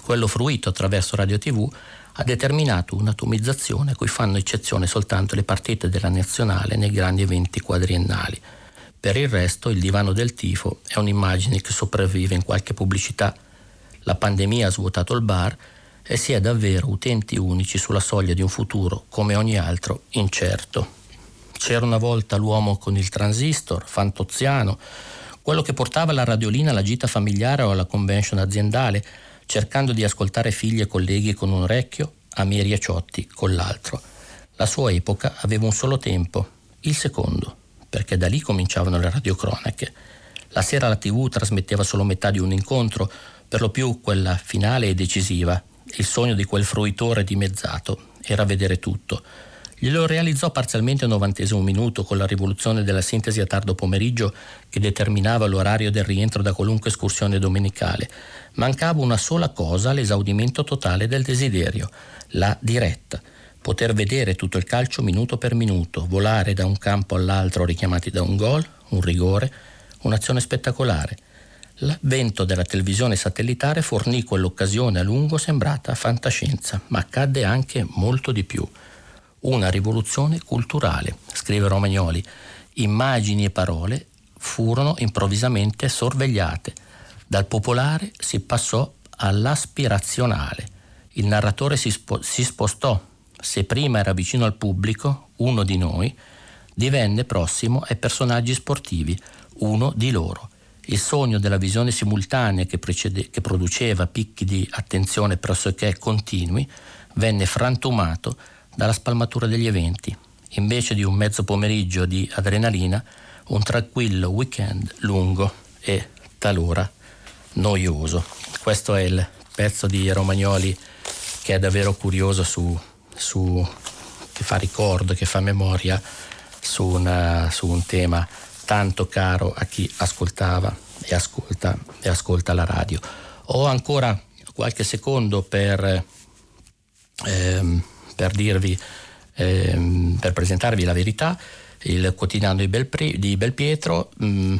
quello fruito attraverso Radio TV ha determinato un'atomizzazione a cui fanno eccezione soltanto le partite della nazionale nei grandi eventi quadriennali. Per il resto il divano del tifo è un'immagine che sopravvive in qualche pubblicità. La pandemia ha svuotato il bar e si è davvero utenti unici sulla soglia di un futuro, come ogni altro, incerto. C'era una volta l'uomo con il transistor, fantoziano, quello che portava la radiolina alla gita familiare o alla convention aziendale, cercando di ascoltare figli e colleghi con un orecchio, amici e ciotti con l'altro. La sua epoca aveva un solo tempo, il secondo, perché da lì cominciavano le radiocronache. La sera la tv trasmetteva solo metà di un incontro, per lo più quella finale e decisiva. Il sogno di quel fruitore dimezzato era vedere tutto. Glielo realizzò parzialmente al novantesimo minuto con la rivoluzione della sintesi a tardo pomeriggio che determinava l'orario del rientro da qualunque escursione domenicale. Mancava una sola cosa all'esaudimento totale del desiderio, la diretta. Poter vedere tutto il calcio minuto per minuto, volare da un campo all'altro richiamati da un gol, un rigore, un'azione spettacolare. L'avvento della televisione satellitare fornì quell'occasione a lungo sembrata fantascienza, ma accadde anche molto di più una rivoluzione culturale, scrive Romagnoli. Immagini e parole furono improvvisamente sorvegliate. Dal popolare si passò all'aspirazionale. Il narratore si, spo- si spostò. Se prima era vicino al pubblico, uno di noi, divenne prossimo ai personaggi sportivi, uno di loro. Il sogno della visione simultanea che, precede- che produceva picchi di attenzione pressoché continui venne frantumato dalla spalmatura degli eventi. Invece di un mezzo pomeriggio di adrenalina, un tranquillo weekend lungo e talora noioso. Questo è il pezzo di Romagnoli che è davvero curioso su, su che fa ricordo, che fa memoria su, una, su un tema tanto caro a chi ascoltava e ascolta, e ascolta la radio. Ho ancora qualche secondo per ehm, per dirvi, ehm, per presentarvi la verità, il quotidiano di, Belpri, di Belpietro, mh, mm,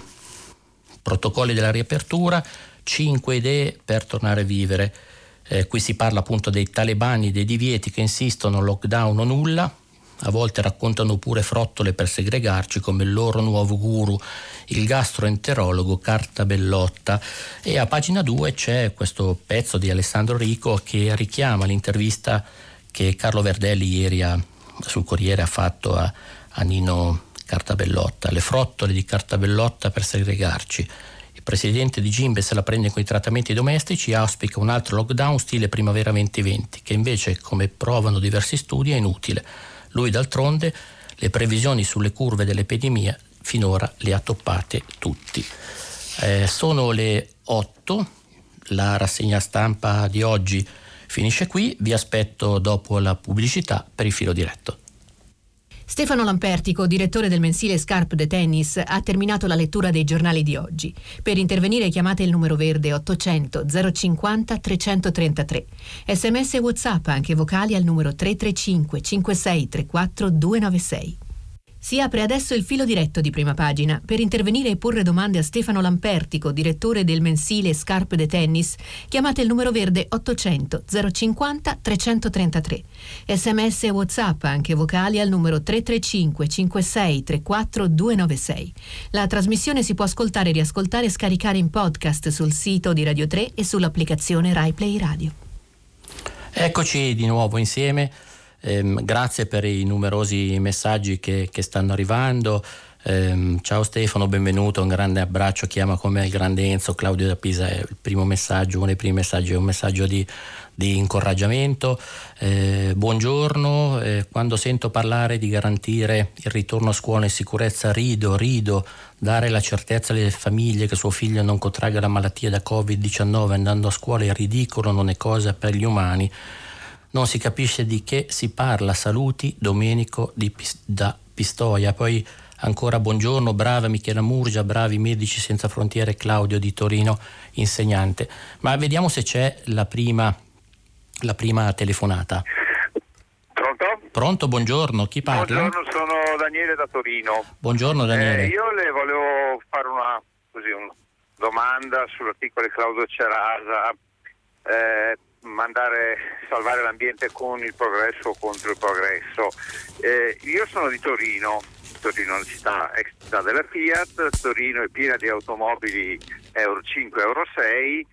protocolli della riapertura, cinque idee per tornare a vivere. Eh, qui si parla appunto dei talebani, dei divieti che insistono, lockdown o nulla, a volte raccontano pure frottole per segregarci come il loro nuovo guru, il gastroenterologo Carta Bellotta. E a pagina 2 c'è questo pezzo di Alessandro Rico che richiama l'intervista che Carlo Verdelli ieri ha, sul Corriere ha fatto a, a Nino Cartabellotta, le frottole di Cartabellotta per segregarci. Il presidente di Gimbe se la prende con i trattamenti domestici auspica un altro lockdown stile primavera 2020, che invece, come provano diversi studi, è inutile. Lui d'altronde le previsioni sulle curve dell'epidemia finora le ha toppate tutti. Eh, sono le 8, la rassegna stampa di oggi finisce qui, vi aspetto dopo la pubblicità per il filo diretto. Stefano Lampertico, direttore del mensile Scarpe de Tennis, ha terminato la lettura dei giornali di oggi. Per intervenire chiamate il numero verde 800 050 333. Sms e WhatsApp anche vocali al numero 335 5634 296. Si apre adesso il filo diretto di prima pagina. Per intervenire e porre domande a Stefano Lampertico, direttore del mensile Scarpe de Tennis, chiamate il numero verde 800 050 333. Sms e WhatsApp, anche vocali, al numero 335 56 34 296. La trasmissione si può ascoltare, riascoltare e scaricare in podcast sul sito di Radio 3 e sull'applicazione RaiPlay Radio. Eccoci di nuovo insieme. Eh, grazie per i numerosi messaggi che, che stanno arrivando. Eh, ciao Stefano, benvenuto, un grande abbraccio, chiama come il grande Enzo, Claudio da Pisa è il primo messaggio, uno dei primi messaggi è un messaggio di, di incoraggiamento. Eh, buongiorno, eh, quando sento parlare di garantire il ritorno a scuola in sicurezza rido, rido, dare la certezza alle famiglie che suo figlio non contragga la malattia da Covid-19 andando a scuola è ridicolo, non è cosa per gli umani non si capisce di che si parla. Saluti Domenico di, da Pistoia. Poi ancora buongiorno, brava Michela Murgia, bravi Medici Senza Frontiere Claudio di Torino, insegnante. Ma vediamo se c'è la prima, la prima telefonata. Pronto? Pronto, buongiorno, chi parla? Buongiorno, sono Daniele da Torino. Buongiorno Daniele. Eh, io le volevo fare una, così, una domanda sull'articolo di Claudio Cerasa. Eh, mandare, salvare l'ambiente con il progresso o contro il progresso. Eh, io sono di Torino, Torino è una città ex città della Fiat, Torino è piena di automobili Euro 5, Euro 6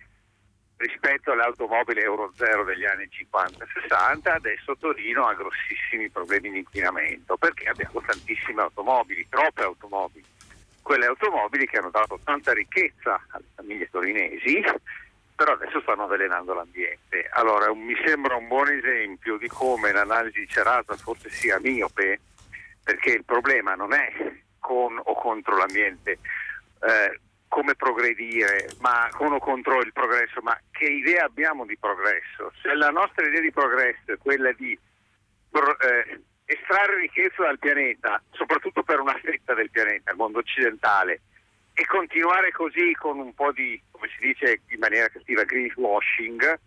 rispetto alle automobili Euro 0 degli anni 50-60, adesso Torino ha grossissimi problemi di inquinamento perché abbiamo tantissime automobili, troppe automobili. Quelle automobili che hanno dato tanta ricchezza alle famiglie torinesi però adesso stanno avvelenando l'ambiente. Allora mi sembra un buon esempio di come l'analisi cerata forse sia miope, perché il problema non è con o contro l'ambiente, eh, come progredire, ma con o contro il progresso, ma che idea abbiamo di progresso? Se la nostra idea di progresso è quella di eh, estrarre ricchezza dal pianeta, soprattutto per una fetta del pianeta, il mondo occidentale, e continuare così con un po' di, come si dice in maniera cattiva, greenwashing,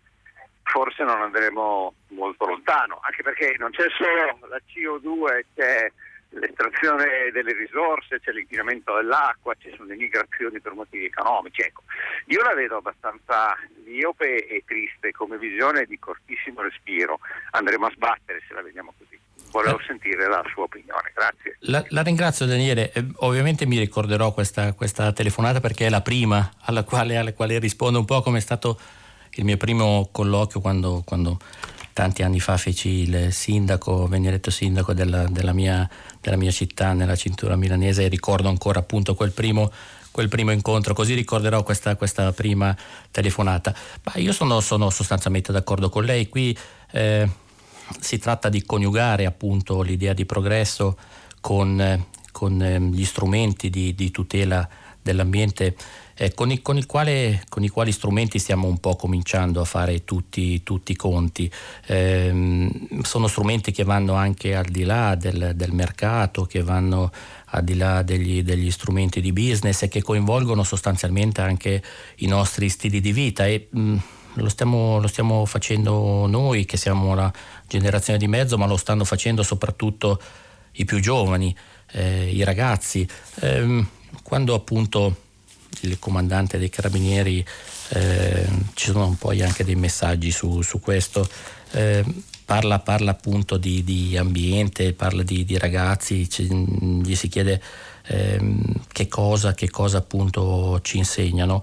forse non andremo molto lontano, anche perché non c'è solo la CO2, c'è l'estrazione delle risorse, c'è l'inquinamento dell'acqua, ci sono le migrazioni per motivi economici. Ecco, io la vedo abbastanza miope e triste come visione di cortissimo respiro. Andremo a sbattere se la vediamo così volevo sentire la sua opinione. Grazie. La, la ringrazio Daniele, eh, ovviamente mi ricorderò questa, questa, telefonata perché è la prima alla quale, alla quale, rispondo un po' come è stato il mio primo colloquio quando, quando tanti anni fa feci il sindaco, venne eletto sindaco della, della, mia, della mia città nella cintura milanese e ricordo ancora appunto quel primo quel primo incontro, così ricorderò questa, questa prima telefonata. Ma io sono, sono, sostanzialmente d'accordo con lei. Qui eh, si tratta di coniugare appunto l'idea di progresso con, con eh, gli strumenti di, di tutela dell'ambiente eh, con, i, con, quale, con, i, quali strumenti stiamo un po' cominciando a fare tutti, tutti i conti. Eh, sono strumenti che vanno anche al di là del, del mercato, che vanno al di là degli, degli, strumenti di business e che coinvolgono sostanzialmente anche i nostri stili di vita. E, mh, lo stiamo, lo stiamo facendo noi che siamo la generazione di mezzo, ma lo stanno facendo soprattutto i più giovani, eh, i ragazzi. Eh, quando appunto il comandante dei carabinieri, eh, ci sono poi anche dei messaggi su, su questo, eh, parla, parla, appunto di, di, ambiente, parla di, di ragazzi, ci, gli si chiede ehm, che cosa, che cosa appunto ci insegnano.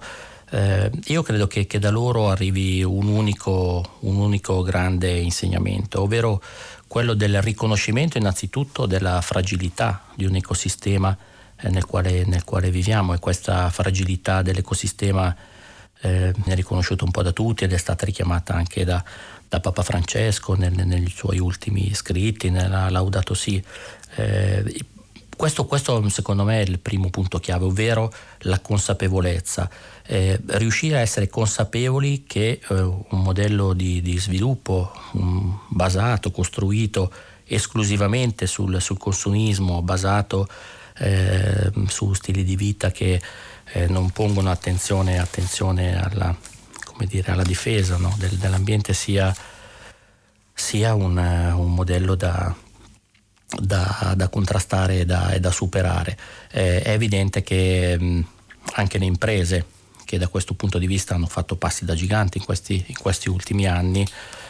Eh, io credo che, che, da loro arrivi un unico, un unico grande insegnamento, ovvero quello del riconoscimento innanzitutto della fragilità di un ecosistema eh, nel, quale, nel, quale, viviamo e questa fragilità dell'ecosistema eh, è riconosciuta un po' da tutti ed è stata richiamata anche da, da Papa Francesco nel, nei suoi ultimi scritti, nella Laudato Si. Eh, questo, questo, secondo me è il primo punto chiave, ovvero la consapevolezza. Eh, riuscire a essere consapevoli che eh, un modello di, di sviluppo um, basato, costruito esclusivamente sul, sul consumismo basato eh, su stili di vita che eh, non pongono attenzione, attenzione alla, dire, alla, difesa no? Del, dell'ambiente sia, sia un, un, modello da, da, da contrastare e da, e da superare. Eh, è evidente che mh, anche le imprese che da questo punto di vista hanno fatto passi da giganti in questi, in questi ultimi anni,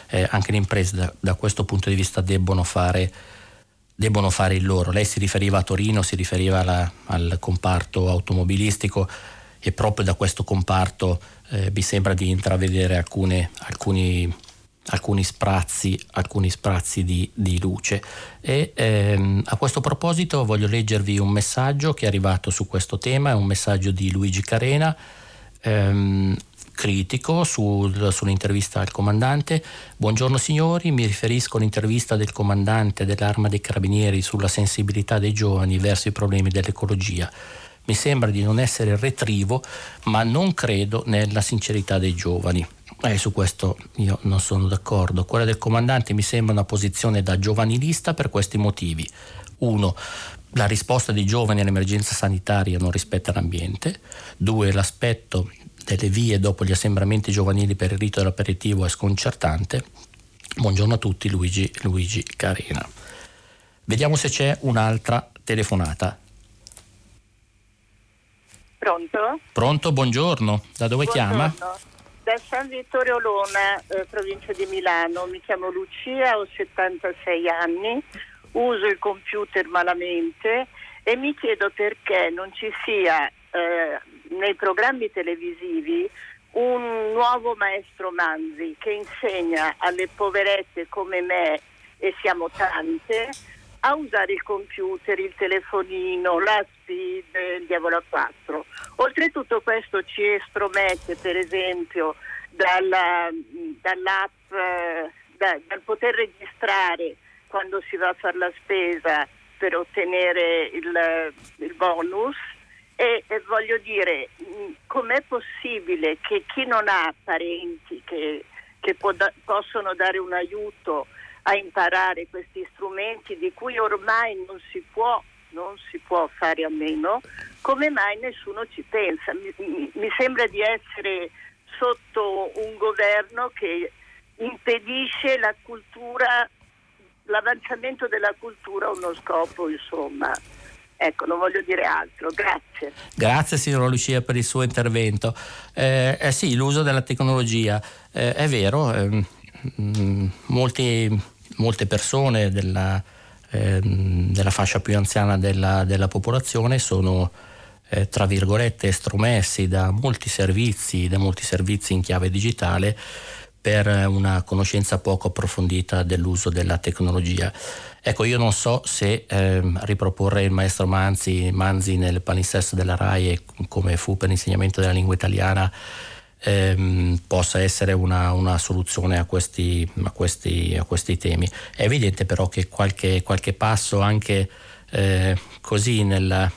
eh, anche le imprese da, da, questo punto di vista debbono fare, debbono fare, il loro. Lei si riferiva a Torino, si riferiva alla, al comparto automobilistico e proprio da questo comparto eh, mi sembra di intravedere alcune, alcuni, alcuni, sprazzi, alcuni sprazzi di, di luce. E, ehm, a questo proposito voglio leggervi un messaggio che è arrivato su questo tema, è un messaggio di Luigi Carena ehm, critico sul, sull'intervista al comandante. Buongiorno signori, mi riferisco all'intervista del comandante dell'Arma dei Carabinieri sulla sensibilità dei giovani verso i problemi dell'ecologia. Mi sembra di non essere retrivo, ma non credo nella sincerità dei giovani. Eh, su questo io non sono d'accordo. Quella del comandante mi sembra una posizione da giovanilista per questi motivi. Uno, la risposta dei giovani all'emergenza sanitaria non rispetta l'ambiente, due l'aspetto delle vie dopo gli assembramenti giovanili per il rito dell'aperitivo è sconcertante. Buongiorno a tutti, Luigi, Luigi Carena. Vediamo se c'è un'altra telefonata. Pronto? Pronto, buongiorno. Da dove buongiorno. chiama? Da San Vittorio Olona, eh, provincia di Milano. Mi chiamo Lucia, ho 76 anni uso il computer malamente e mi chiedo perché non ci sia eh, nei programmi televisivi un nuovo maestro Manzi che insegna alle poverette come me, e siamo tante, a usare il computer, il telefonino, la speed, il diavolo a quattro. Oltretutto questo ci estromette per esempio dalla, dall'app, eh, da, dal poter registrare quando si va a fare la spesa per ottenere il, il bonus e, e, voglio dire com'è possibile che chi non ha parenti che, che da, possono dare un aiuto a imparare questi strumenti di cui ormai non si può, non si può fare a meno, come mai nessuno ci pensa? Mi, mi, sembra di essere sotto un governo che impedisce la cultura l'avanzamento della cultura ha uno scopo, insomma. Ecco, non voglio dire altro, grazie. Grazie signora Lucia per il suo intervento. Eh, eh sì, l'uso della tecnologia, eh, è vero, mm, molti, molte persone della, ehm, della, fascia più anziana della, della popolazione sono eh, tra virgolette estromessi da molti servizi, da molti servizi in chiave digitale per una conoscenza poco approfondita dell'uso della tecnologia. Ecco, io non so se eh, riproporre il maestro Manzi, Manzi nel palinsesto della RAI come fu per l'insegnamento della lingua italiana ehm, possa essere una, una soluzione a questi, a, questi, a questi, temi. È evidente però che qualche, qualche passo anche eh, così nella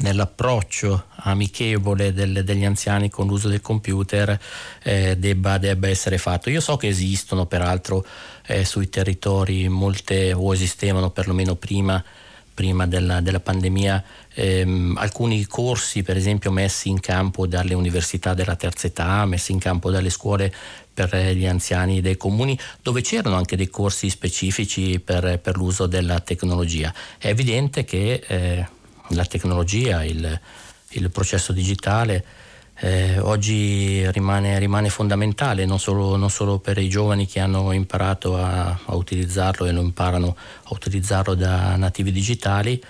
nell'approccio amichevole del, degli anziani con l'uso del computer eh, debba, debba, essere fatto. Io so che esistono peraltro eh, sui territori molte, o esistevano perlomeno prima, prima della, della, pandemia, ehm, alcuni corsi per esempio messi in campo dalle università della terza età, messi in campo dalle scuole per gli anziani dei comuni, dove c'erano anche dei corsi specifici per, per l'uso della tecnologia. È evidente che eh, la tecnologia, il, il processo digitale eh, oggi rimane, rimane fondamentale non solo, non solo, per i giovani che hanno imparato a, a, utilizzarlo e lo imparano a utilizzarlo da nativi digitali,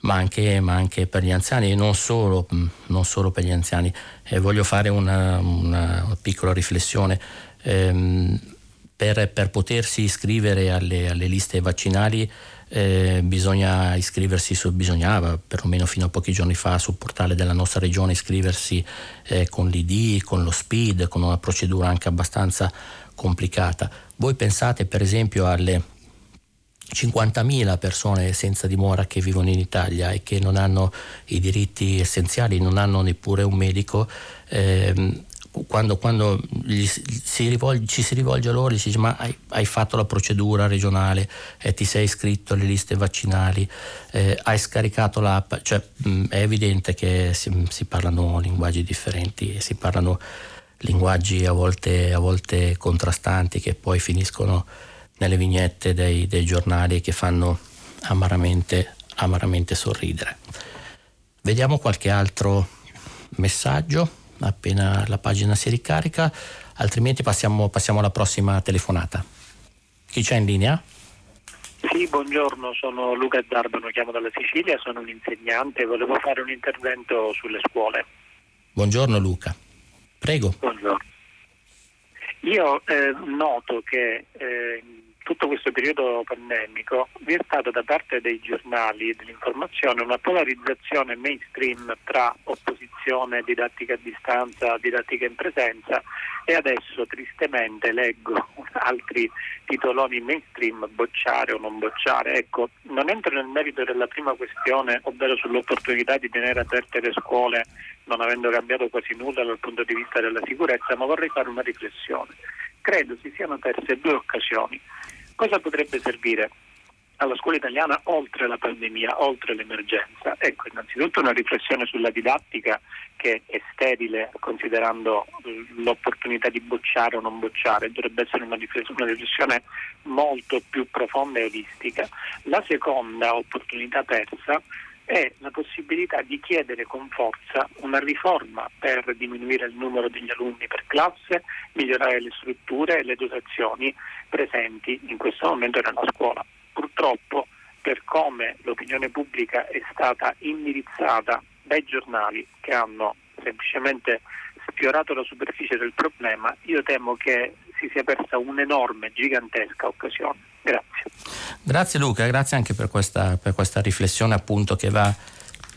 ma anche, ma anche per gli anziani e non solo, mm, non solo per gli anziani. Eh, voglio fare una, una piccola riflessione. Eh, per, per, potersi iscrivere alle, alle liste vaccinali eh, bisogna iscriversi, su, bisognava perlomeno fino a pochi giorni fa sul portale della nostra regione iscriversi eh, con l'ID, con lo SPID, con una procedura anche abbastanza complicata. Voi pensate per esempio alle 50.000 persone senza dimora che vivono in Italia e che non hanno i diritti essenziali, non hanno neppure un medico. Ehm, quando, quando si rivolge, ci si rivolge a loro si dice ma hai, hai fatto la procedura regionale, eh, ti sei iscritto alle liste vaccinali, eh, hai scaricato l'app, cioè mh, è evidente che si, si, parlano linguaggi differenti si parlano linguaggi a volte, a volte contrastanti che poi finiscono nelle vignette dei, dei giornali che fanno amaramente, amaramente sorridere. Vediamo qualche altro messaggio appena la pagina si ricarica, altrimenti passiamo, passiamo alla prossima telefonata. Chi c'è in linea? Sì, buongiorno, sono Luca Darbano, chiamo dalla Sicilia, sono un insegnante e volevo fare un intervento sulle scuole. Buongiorno Luca, prego. Buongiorno. Io eh, noto che eh, tutto questo periodo pandemico vi è stata da parte dei giornali e dell'informazione una polarizzazione mainstream tra opposizione, didattica a distanza, didattica in presenza e adesso tristemente leggo altri titoloni mainstream bocciare o non bocciare. Ecco, non entro nel merito della prima questione, ovvero sull'opportunità di tenere aperte le scuole non avendo cambiato quasi nulla dal punto di vista della sicurezza, ma vorrei fare una riflessione. Credo si siano perse due occasioni Cosa potrebbe servire alla scuola italiana oltre la pandemia, oltre l'emergenza? Ecco, innanzitutto una riflessione sulla didattica che è sterile considerando l'opportunità di bocciare o non bocciare, dovrebbe essere una riflessione molto più profonda e olistica. La seconda opportunità persa è la possibilità di chiedere con forza una riforma per diminuire il numero degli alunni per classe, migliorare le strutture e le dotazioni presenti in questo momento nella scuola. Purtroppo, per come l'opinione pubblica è stata indirizzata dai giornali che hanno semplicemente sfiorato la superficie del problema, io temo che si sia persa un'enorme, gigantesca occasione. Grazie. Grazie Luca, grazie anche per questa, per questa riflessione appunto che va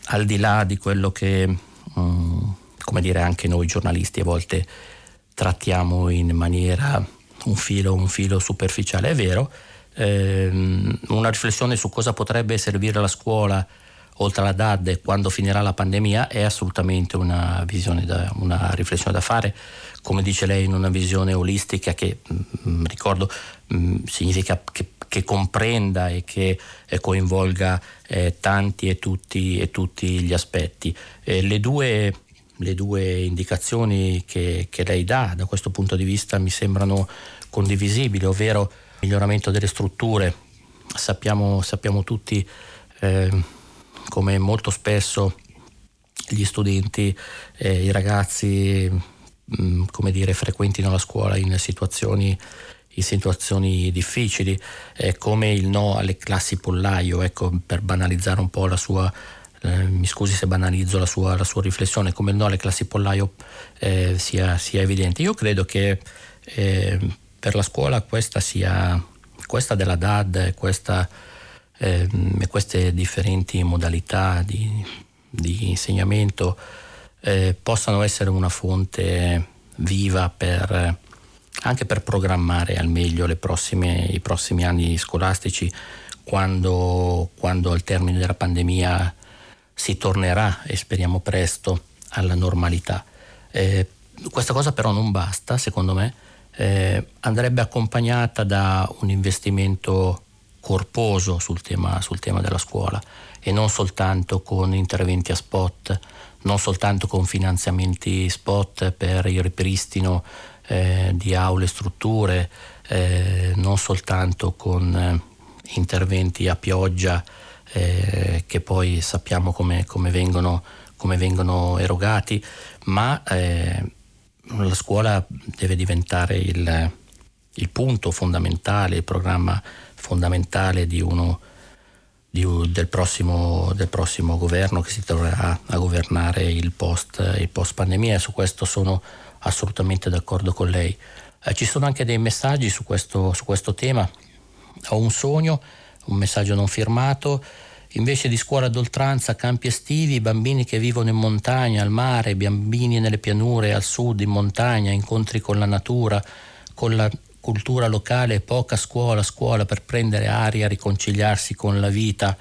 al di là di quello che, um, come dire, anche noi giornalisti a volte trattiamo in maniera un filo, un filo superficiale. È vero, ehm, una riflessione su cosa potrebbe servire la scuola oltre alla DAD quando finirà la pandemia è assolutamente una, da, una riflessione da fare, come dice lei, in una visione olistica che, mh, mm, ricordo, mh, mm, significa che, che, comprenda e che eh, coinvolga eh, tanti e tutti, e tutti, gli aspetti. Eh, le, due, le, due, indicazioni che, che lei dà da questo punto di vista mi sembrano condivisibili, ovvero miglioramento delle strutture. Sappiamo, sappiamo tutti eh, come molto spesso gli studenti, eh, i ragazzi, mh, mm, come dire, frequentino la scuola in situazioni, in situazioni difficili, eh, come il no alle classi pollaio, ecco, per banalizzare un po' la sua, eh, mi scusi se banalizzo la sua, la sua, riflessione, come il no alle classi pollaio eh, sia, sia, evidente. Io credo che eh, per la scuola questa sia, questa della DAD, questa eh, queste differenti modalità di, di insegnamento eh, possano essere una fonte viva per, anche per programmare al meglio prossime, i prossimi anni scolastici quando, quando al termine della pandemia si tornerà e speriamo presto alla normalità. Eh, questa cosa però non basta, secondo me, eh, andrebbe accompagnata da un investimento corposo sul tema, sul tema della scuola e non soltanto con interventi a spot, non soltanto con finanziamenti spot per il ripristino eh, di aule e strutture, eh, non soltanto con eh, interventi a pioggia eh, che poi sappiamo come, come, vengono, come vengono, erogati, ma eh, la scuola deve diventare il, il punto fondamentale, il programma fondamentale di uno, di, del, prossimo, del, prossimo, governo che si troverà a governare il post, il post pandemia su questo sono assolutamente d'accordo con lei. Eh, ci sono anche dei messaggi su questo, su questo tema. Ho un sogno, un messaggio non firmato. Invece di scuola d'oltranza, campi estivi, bambini che vivono in montagna, al mare, bambini nelle pianure, al sud, in montagna, incontri con la natura, con la cultura locale, poca scuola, scuola per prendere aria, riconciliarsi con la vita,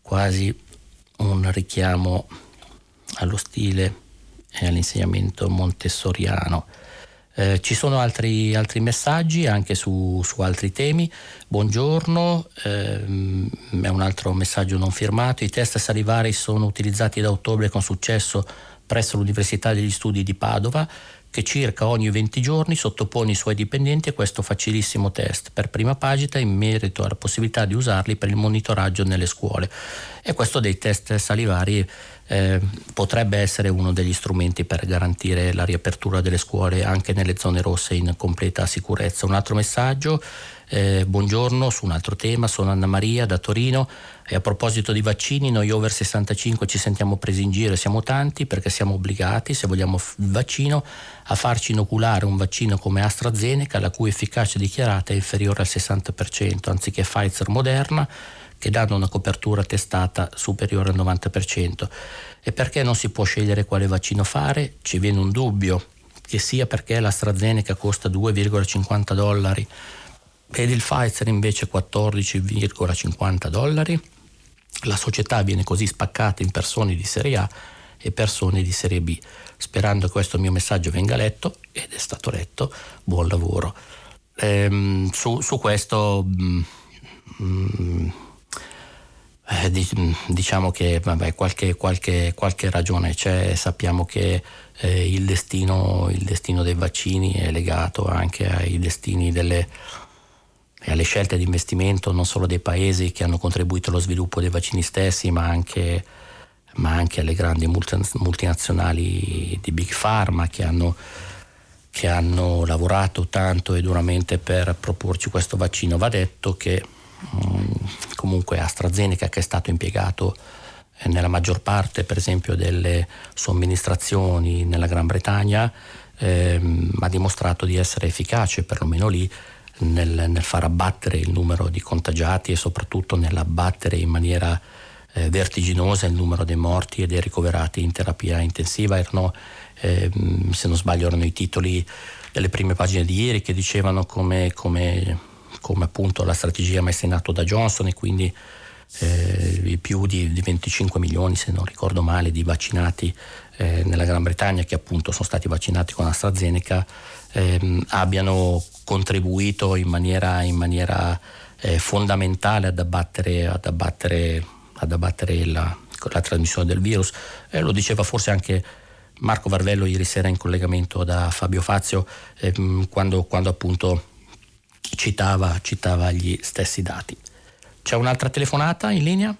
quasi un richiamo allo stile e all'insegnamento montessoriano. Eh, ci sono altri, altri, messaggi anche su, su altri temi. Buongiorno, ehm, è un altro messaggio non firmato. I test salivari sono utilizzati da ottobre con successo presso l'Università degli Studi di Padova che circa ogni 20 giorni sottopone i suoi dipendenti a questo facilissimo test per prima pagina in merito alla possibilità di usarli per il monitoraggio nelle scuole. E questo dei test salivari eh, potrebbe essere uno degli strumenti per garantire la riapertura delle scuole anche nelle zone rosse in completa sicurezza. Un altro messaggio, eh, buongiorno su un altro tema, sono Anna Maria da Torino e a proposito di vaccini noi over 65 ci sentiamo presi in giro, siamo tanti perché siamo obbligati, se vogliamo il vaccino, a farci inoculare un vaccino come AstraZeneca la cui efficacia dichiarata è inferiore al 60% anziché Pfizer Moderna che danno una copertura testata superiore al 90%. E perché non si può scegliere quale vaccino fare? Ci viene un dubbio, che sia perché l'AstraZeneca costa 2,50 dollari ed il Pfizer invece 14,50 dollari. La società viene così spaccata in persone di serie A e persone di serie B. Sperando che questo mio messaggio venga letto, ed è stato letto, buon lavoro. Ehm, su, su, questo mh, mm, mh, eh, diciamo che vabbè, qualche, qualche, qualche, ragione c'è, sappiamo che eh, il, destino, il, destino, dei vaccini è legato anche ai destini delle, e alle scelte di investimento non solo dei paesi che hanno contribuito allo sviluppo dei vaccini stessi, ma anche, ma anche alle grandi multinazionali di Big Pharma che hanno, che hanno lavorato tanto e duramente per proporci questo vaccino. Va detto che Mm, comunque AstraZeneca che è stato impiegato eh, nella maggior parte per esempio delle somministrazioni nella Gran Bretagna ehm, ha dimostrato di essere efficace perlomeno lì nel, nel, far abbattere il numero di contagiati e soprattutto nell'abbattere in maniera eh, vertiginosa il numero dei morti e dei ricoverati in terapia intensiva. Erano ehm, se non sbaglio erano i titoli delle prime pagine di ieri che dicevano come, come come appunto la strategia messa in atto da Johnson e quindi eh, più di, di, 25 milioni, se non ricordo male, di vaccinati eh, nella Gran Bretagna che appunto sono stati vaccinati con AstraZeneca ehm, abbiano contribuito in maniera, in maniera eh, fondamentale ad abbattere, ad abbattere, ad abbattere la, la, trasmissione del virus. lo diceva forse anche Marco Varvello ieri sera in collegamento da Fabio Fazio ehm, quando, quando appunto citava, citava gli stessi dati. C'è un'altra telefonata in linea?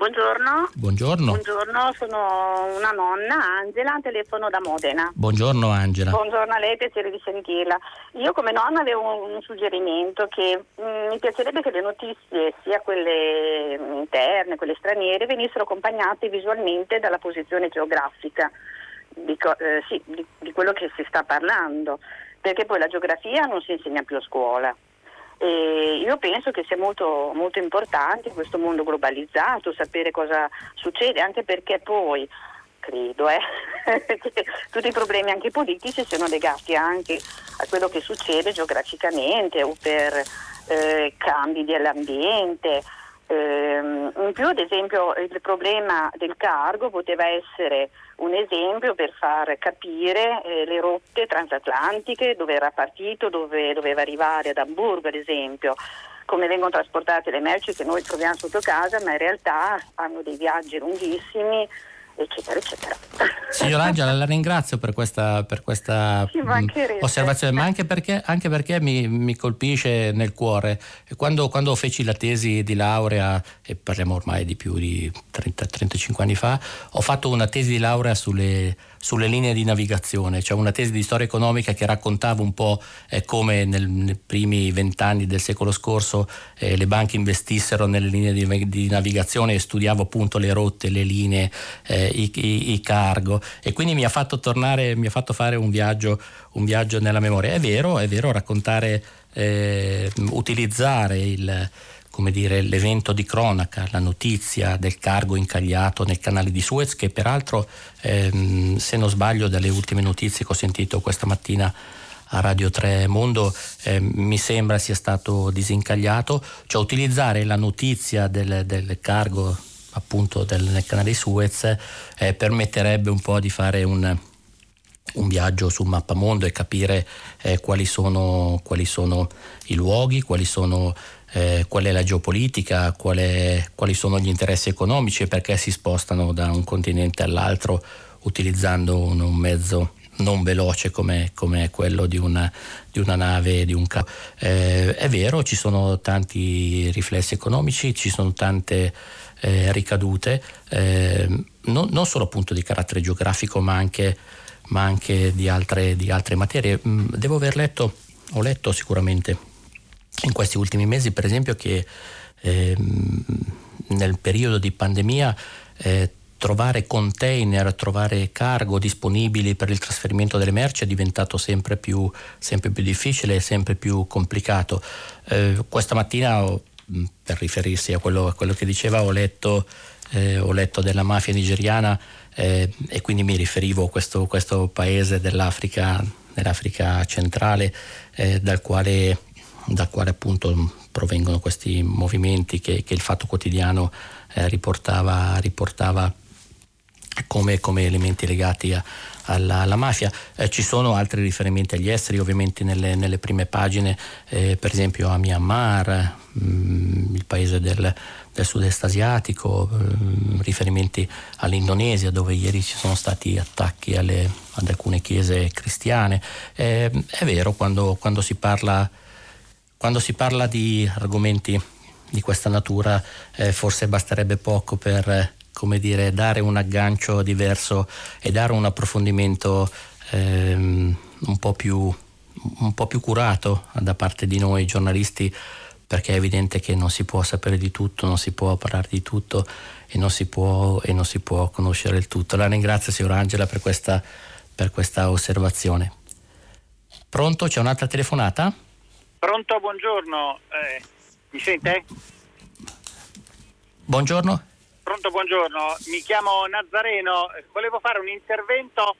Buongiorno. Buongiorno. Buongiorno, sono una nonna, Angela, telefono da Modena. Buongiorno Angela. Buongiorno a lei, piacere di sentirla. Io come nonna avevo un, suggerimento che mh, mm, mi piacerebbe che le notizie, sia quelle interne, quelle straniere, venissero accompagnate visualmente dalla posizione geografica di, eh, sì, di, di quello che si sta parlando perché poi la geografia non si insegna più a scuola. E io penso che sia molto, molto importante in questo mondo globalizzato sapere cosa succede, anche perché poi credo eh, che tutti i problemi anche politici siano legati anche a quello che succede geograficamente o per eh, cambi dell'ambiente. Eh, in più, ad esempio, il problema del cargo poteva essere un esempio per far capire eh, le rotte transatlantiche, dove era partito, dove doveva arrivare ad Hamburgo ad esempio, come vengono trasportate le merci che noi troviamo sotto casa, ma in realtà hanno dei viaggi lunghissimi eccetera, eccetera. Signor Angela, la ringrazio per questa, per questa mm, osservazione, ma anche perché, anche perché mi, mi, colpisce nel cuore. Quando, quando, feci la tesi di laurea, e parliamo ormai di più di 30, 35 anni fa, ho fatto una tesi di laurea sulle sulle linee di navigazione, cioè una tesi di storia economica che raccontava un po' eh, come nel, nei primi vent'anni del secolo scorso eh, le banche investissero nelle linee di, di, navigazione e studiavo appunto le rotte, le linee, eh, i, i, i, cargo e quindi mi ha fatto tornare, mi ha fatto fare un viaggio, un viaggio nella memoria. È vero, è vero, raccontare, eh, utilizzare il dire, l'evento di cronaca, la notizia del cargo incagliato nel canale di Suez, che peraltro, ehm, se non sbaglio, dalle ultime notizie che ho sentito questa mattina a Radio 3 Mondo eh, mi sembra sia stato disincagliato, cioè utilizzare la notizia del, del cargo appunto del, nel canale di Suez eh, permetterebbe un po' di fare un, un viaggio sul mappamondo e capire eh, quali, sono, quali, sono, i luoghi, quali sono, eh, qual è la geopolitica, qual è, quali sono gli interessi economici e perché si spostano da un continente all'altro utilizzando un, un mezzo non veloce come, come quello di una, di una, nave, di un carro. Eh, è vero, ci sono tanti riflessi economici, ci sono tante eh, ricadute, eh, non, non, solo appunto di carattere geografico, ma anche, ma anche di, altre, di, altre, materie. Mm, devo aver letto, ho letto sicuramente in questi ultimi mesi, per esempio, che ehm, nel periodo di pandemia eh, trovare container, trovare cargo disponibili per il trasferimento delle merci è diventato sempre più, sempre più difficile e sempre più complicato. Eh, questa mattina, mm, per riferirsi a quello, a quello che diceva, ho letto, eh, ho letto, della mafia nigeriana eh, e quindi mi riferivo a questo, questo paese dell'Africa, dell'Africa centrale eh, dal quale, dal quale appunto provengono questi movimenti che, che il Fatto Quotidiano eh, riportava, riportava come, come elementi legati a, alla, alla, mafia. Eh, ci sono altri riferimenti agli esteri, ovviamente nelle, nelle prime pagine, eh, per esempio a Myanmar, mh, mm, il paese del, del sud-est asiatico, mh, mm, riferimenti all'Indonesia dove ieri ci sono stati attacchi alle, ad alcune chiese cristiane. Eh, è vero, quando, quando, si parla, quando si parla di argomenti di questa natura eh, forse basterebbe poco per come dire, dare un aggancio diverso e dare un approfondimento ehm, un, po più, un po' più curato da parte di noi giornalisti perché è evidente che non si può sapere di tutto, non si può parlare di tutto e non si può, non si può conoscere il tutto. La ringrazio signor Angela per questa, per questa osservazione. Pronto? C'è un'altra telefonata? Pronto, buongiorno. Eh, mi sente? Buongiorno. Pronto, buongiorno. Mi chiamo Nazareno. Volevo fare un intervento.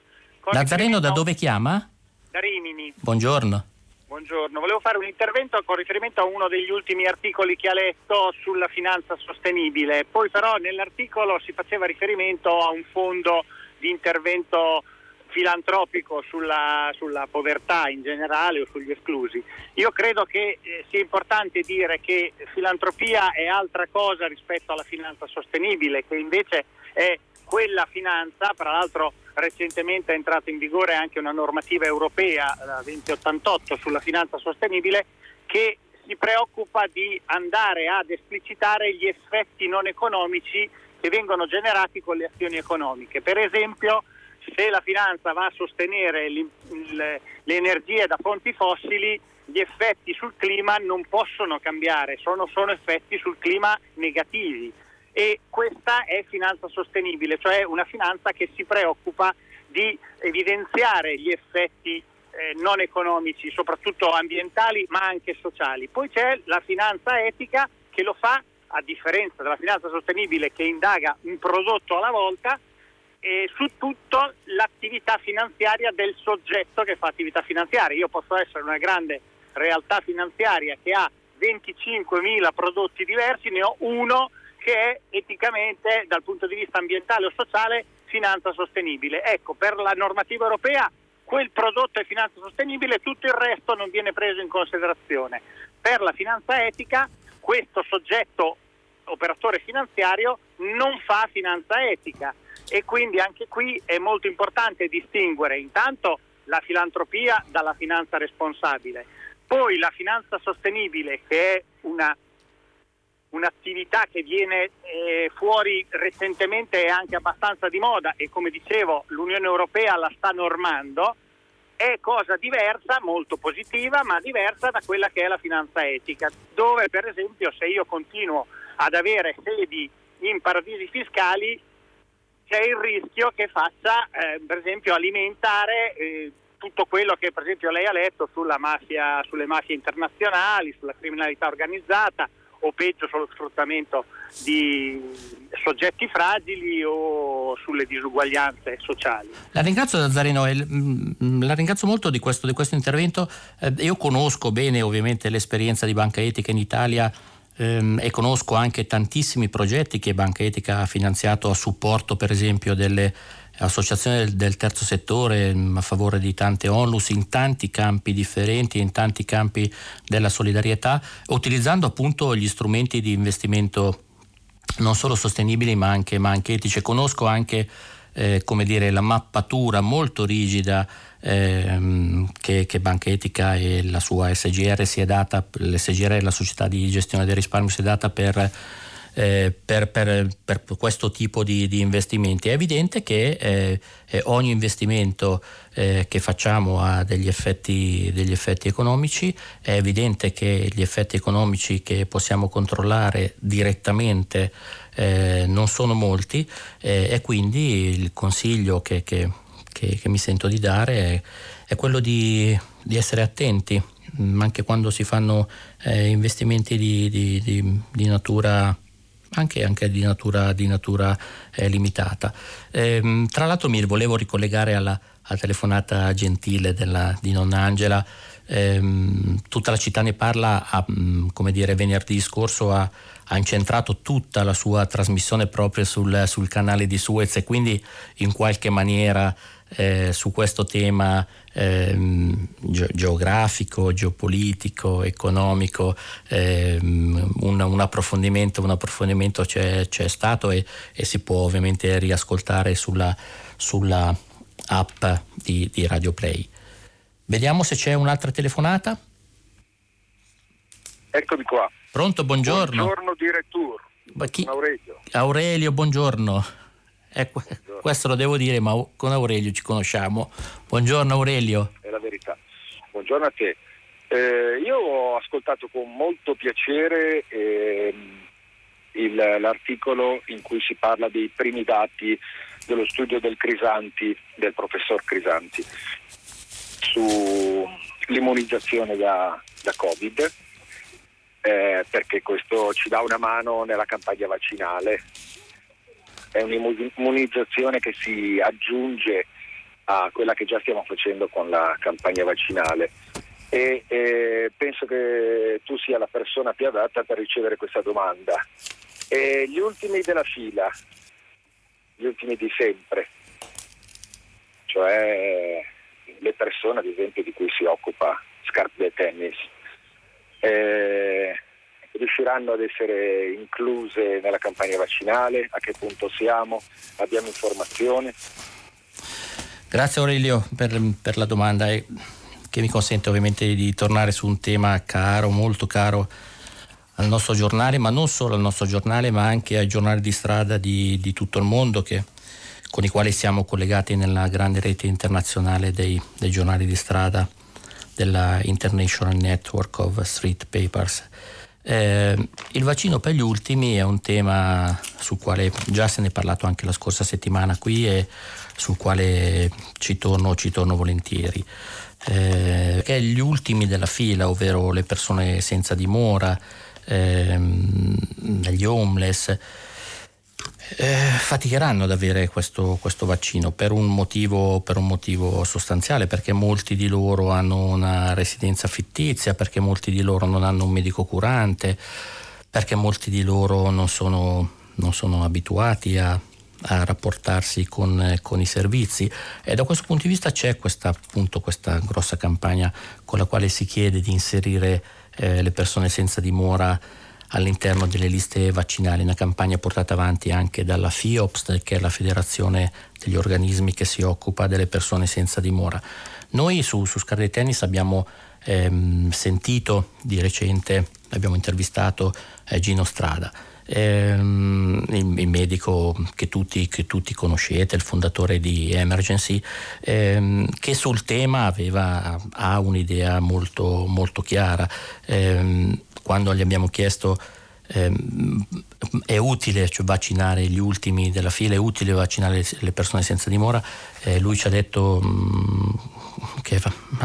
Nazareno da dove chiama? Da Rimini. Buongiorno. Buongiorno. Volevo fare un intervento con riferimento a uno degli ultimi articoli che ha letto sulla finanza sostenibile. Poi però nell'articolo si faceva riferimento a un fondo di intervento filantropico sulla, sulla, povertà in generale o sugli esclusi. Io credo che eh, sia importante dire che filantropia è altra cosa rispetto alla finanza sostenibile, che invece è quella finanza, tra l'altro recentemente è entrata in vigore anche una normativa europea, la 2088, sulla finanza sostenibile, che si preoccupa di andare ad esplicitare gli effetti non economici che vengono generati con le azioni economiche. Per esempio, se la finanza va a sostenere le energie da fonti fossili, gli effetti sul clima non possono cambiare, sono, sono effetti sul clima negativi. E questa è finanza sostenibile, cioè una finanza che si preoccupa di evidenziare gli effetti eh, non economici, soprattutto ambientali, ma anche sociali. Poi c'è la finanza etica che lo fa, a differenza della finanza sostenibile che indaga un prodotto alla volta, e su tutto l'attività finanziaria del soggetto che fa attività finanziaria. Io posso essere una grande realtà finanziaria che ha 25.000 prodotti diversi, ne ho uno che è eticamente dal punto di vista ambientale o sociale finanza sostenibile. Ecco, per la normativa europea quel prodotto è finanza sostenibile, tutto il resto non viene preso in considerazione. Per la finanza etica questo soggetto operatore finanziario non fa finanza etica e quindi anche qui è molto importante distinguere intanto la filantropia dalla finanza responsabile, poi la finanza sostenibile che è una, un'attività che viene eh, fuori recentemente e anche abbastanza di moda e come dicevo l'Unione Europea la sta normando, è cosa diversa, molto positiva, ma diversa da quella che è la finanza etica, dove per esempio se io continuo ad avere sedi in paradisi fiscali c'è il rischio che faccia, eh, per esempio, alimentare eh, tutto quello che per esempio lei ha letto mafia, sulle mafie internazionali, sulla criminalità organizzata o peggio sullo sfruttamento di soggetti fragili o sulle disuguaglianze sociali. La ringrazio Zazzarino, mm, la ringrazio molto di questo, di questo intervento. Eh, io conosco bene ovviamente l'esperienza di Banca Etica in Italia ehm, e conosco anche tantissimi progetti che Banca Etica ha finanziato a supporto per esempio delle associazioni del, del terzo settore mm, a favore di tante onlus in tanti campi differenti, in tanti campi della solidarietà, utilizzando appunto gli strumenti di investimento non solo sostenibili ma anche, ma anche etici. Conosco anche eh, come dire, la mappatura molto rigida ehm, che, che, Banca Etica e la sua SGR si è data, l'SGR la società di gestione del risparmio si è data per, eh, per, per, per questo tipo di, di, investimenti. È evidente che eh, eh ogni investimento eh, che facciamo ha degli effetti, degli effetti economici, è evidente che gli effetti economici che possiamo controllare direttamente eh, non sono molti eh, e quindi il consiglio che, che, che, che, mi sento di dare è, è quello di, di, essere attenti, mm, anche quando si fanno eh, investimenti di, di, di natura anche, anche, di natura, di natura eh, limitata. Eh, tra l'altro mi volevo ricollegare alla, alla telefonata gentile della, di nonna Angela. Eh, tutta la città ne parla, a, mm, come dire, venerdì scorso ha, ha incentrato tutta la sua trasmissione proprio sul, sul canale di Suez e quindi in qualche maniera eh, su questo tema ehm, ge- geografico, geopolitico, economico, ehm, un, un, approfondimento, un approfondimento c'è, c'è stato e, e, si può ovviamente riascoltare sulla, sulla app di, di Radio Play. Vediamo se c'è un'altra telefonata. Eccomi qua. Pronto, buongiorno. Buongiorno direttore. Chi? Aurelio. Aurelio, buongiorno. Eh. Questo lo devo dire, ma con Aurelio ci conosciamo. Buongiorno Aurelio. È la verità. Buongiorno a te. Eh, io ho ascoltato con molto piacere eh, il, l'articolo in cui si parla dei primi dati dello studio del Crisanti, del professor Crisanti, sull'immunizzazione da, da Covid eh, perché questo ci dà una mano nella campagna vaccinale. È un'immunizzazione che si aggiunge a quella che già stiamo facendo con la campagna vaccinale e eh, penso che tu sia la persona più adatta per ricevere questa domanda. E gli ultimi della fila, gli ultimi di sempre, cioè le persone ad esempio di cui si occupa Scarpe Tennis, eh, riusciranno ad essere incluse nella campagna vaccinale, a che punto siamo, abbiamo informazione. Grazie Aurelio per, per la domanda e che mi consente ovviamente di tornare su un tema caro, molto caro al nostro giornale, ma non solo al nostro giornale, ma anche ai giornali di strada di, di tutto il mondo che, con i quali siamo collegati nella grande rete internazionale dei, dei giornali di strada della International Network of Street Papers. Eh, il vaccino per gli ultimi è un tema sul quale già se ne è parlato anche la scorsa settimana qui e sul quale ci torno, ci torno volentieri. Eh, è gli ultimi della fila, ovvero le persone senza dimora, ehm, gli homeless, eh, faticheranno ad avere questo, questo vaccino per un, motivo, per un, motivo, sostanziale, perché molti di loro hanno una residenza fittizia, perché molti di loro non hanno un medico curante, perché molti di loro non sono, non sono abituati a, a rapportarsi con, con, i servizi. E da questo punto di vista c'è questa, appunto, questa grossa campagna con la quale si chiede di inserire eh, le persone senza dimora all'interno delle liste vaccinali, una campagna portata avanti anche dalla FIOPS, che è la federazione degli organismi che si occupa delle persone senza dimora. Noi su, su Scarlet Tennis abbiamo ehm, sentito di recente, abbiamo intervistato eh, Gino Strada. Ehm, il, il, medico che tutti, che tutti, conoscete, il fondatore di Emergency, ehm, che sul tema aveva, ha un'idea molto, molto chiara. Ehm, quando gli abbiamo chiesto ehm, è utile cioè, vaccinare gli ultimi della fila, è utile vaccinare le persone senza dimora, eh, lui ci ha detto mh, mm, che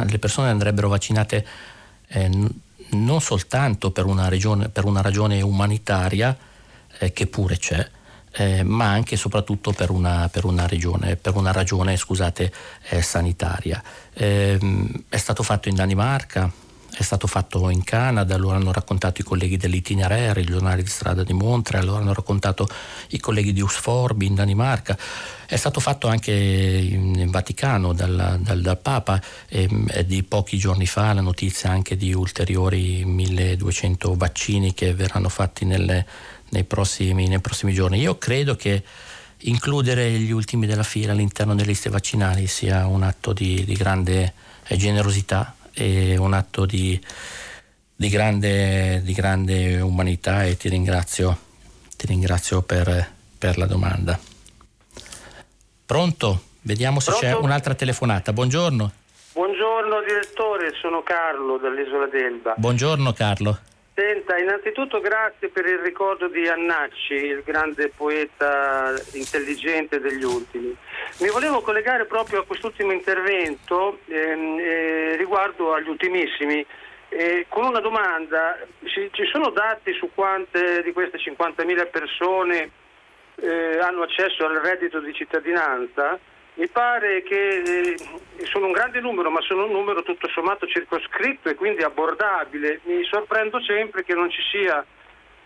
le persone andrebbero vaccinate eh, non soltanto per una, regione, per una ragione umanitaria, eh, che pure c'è, eh, ma anche e soprattutto per una, per una, regione, per una ragione scusate, eh, sanitaria. Eh, è stato fatto in Danimarca, è stato fatto in Canada, lo hanno raccontato i colleghi dell'Itinerary, il giornale di strada di Montreal, lo hanno raccontato i colleghi di Usforbi in Danimarca, è stato fatto anche in Vaticano dal, dal, dal Papa e, e, di pochi giorni fa la notizia anche di ulteriori 1200 vaccini che verranno fatti nelle, nei, prossimi, nei prossimi giorni. Io credo che includere gli ultimi della fila all'interno delle liste vaccinali sia un atto di, di grande generosità e un atto di, di, grande, di grande, umanità e ti ringrazio, ti ringrazio per, per, la domanda. Pronto? Vediamo se Pronto? c'è un'altra telefonata. Buongiorno. Buongiorno direttore, sono Carlo dall'isola d'Elba. Buongiorno Carlo. Senta, innanzitutto grazie per il ricordo di Annacci, il grande poeta intelligente degli ultimi. Mi volevo collegare proprio a quest'ultimo intervento ehm, eh, riguardo agli ultimissimi. Eh, con una domanda, ci, ci, sono dati su quante di queste 50.000 persone eh, hanno accesso al reddito di cittadinanza? Mi pare che eh, sono un grande numero, ma sono un numero tutto sommato circoscritto e quindi abbordabile. Mi sorprendo sempre che non ci sia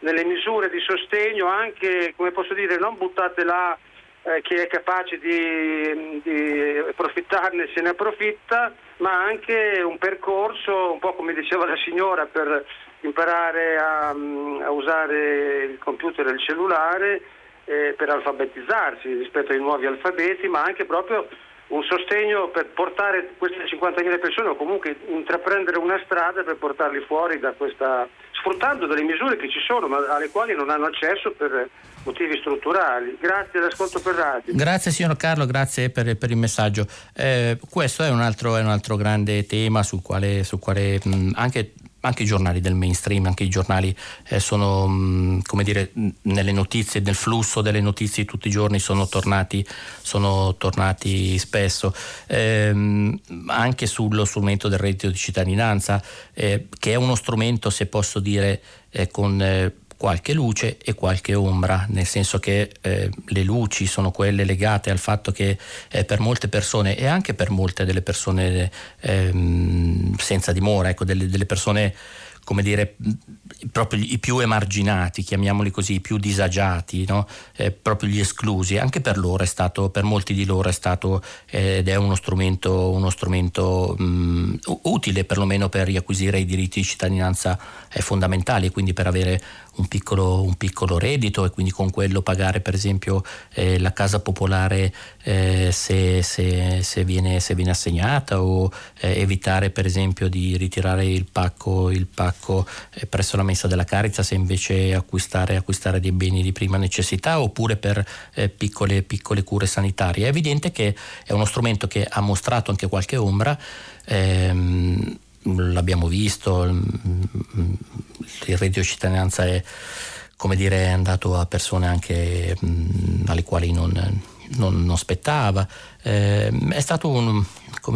nelle misure di sostegno anche, come posso dire, non buttate là eh, chi è capace di, di approfittarne se ne approfitta, ma anche un percorso, un po' come diceva la signora, per imparare a, a usare il computer e il cellulare eh, per alfabetizzarsi rispetto ai nuovi alfabeti, ma anche proprio un sostegno per portare queste 50.000 persone o comunque intraprendere una strada per portarli fuori da questa, sfruttando delle misure che ci sono ma alle quali non hanno accesso per motivi strutturali. Grazie all'ascolto per radio. Grazie signor Carlo, grazie per, per il messaggio. Eh, questo è un, altro, è un, altro, grande tema sul quale, sul quale mh, anche anche i giornali del mainstream, anche i giornali eh, sono, mh, mm, come dire, nelle notizie, nel flusso delle notizie tutti i giorni sono tornati, sono tornati spesso. Eh, anche sullo strumento del reddito di cittadinanza, eh, che è uno strumento, se posso dire, eh, con eh, qualche luce e qualche ombra, nel senso che eh, le luci sono quelle legate al fatto che eh, per molte persone e anche per molte delle persone ehm, senza dimora, ecco, delle, delle persone come dire, proprio i più emarginati, chiamiamoli così, i più disagiati, no? eh, proprio gli esclusi, anche per loro è stato, per molti di loro è stato eh, ed è uno strumento, uno strumento mh, utile perlomeno per riacquisire i diritti di cittadinanza eh, fondamentali, quindi per avere un piccolo, un piccolo, reddito e quindi con quello pagare per esempio eh, la casa popolare eh, se, se, se, viene, se, viene, assegnata o eh, evitare per esempio di ritirare il pacco, il pacco eh, presso la messa della Carità se invece acquistare, acquistare, dei beni di prima necessità oppure per eh, piccole, piccole cure sanitarie. È evidente che è uno strumento che ha mostrato anche qualche ombra. Ehm, l'abbiamo visto, il reddito di cittadinanza è, dire, è andato a persone anche mh, alle quali non, non, non spettava. Eh, è stato un,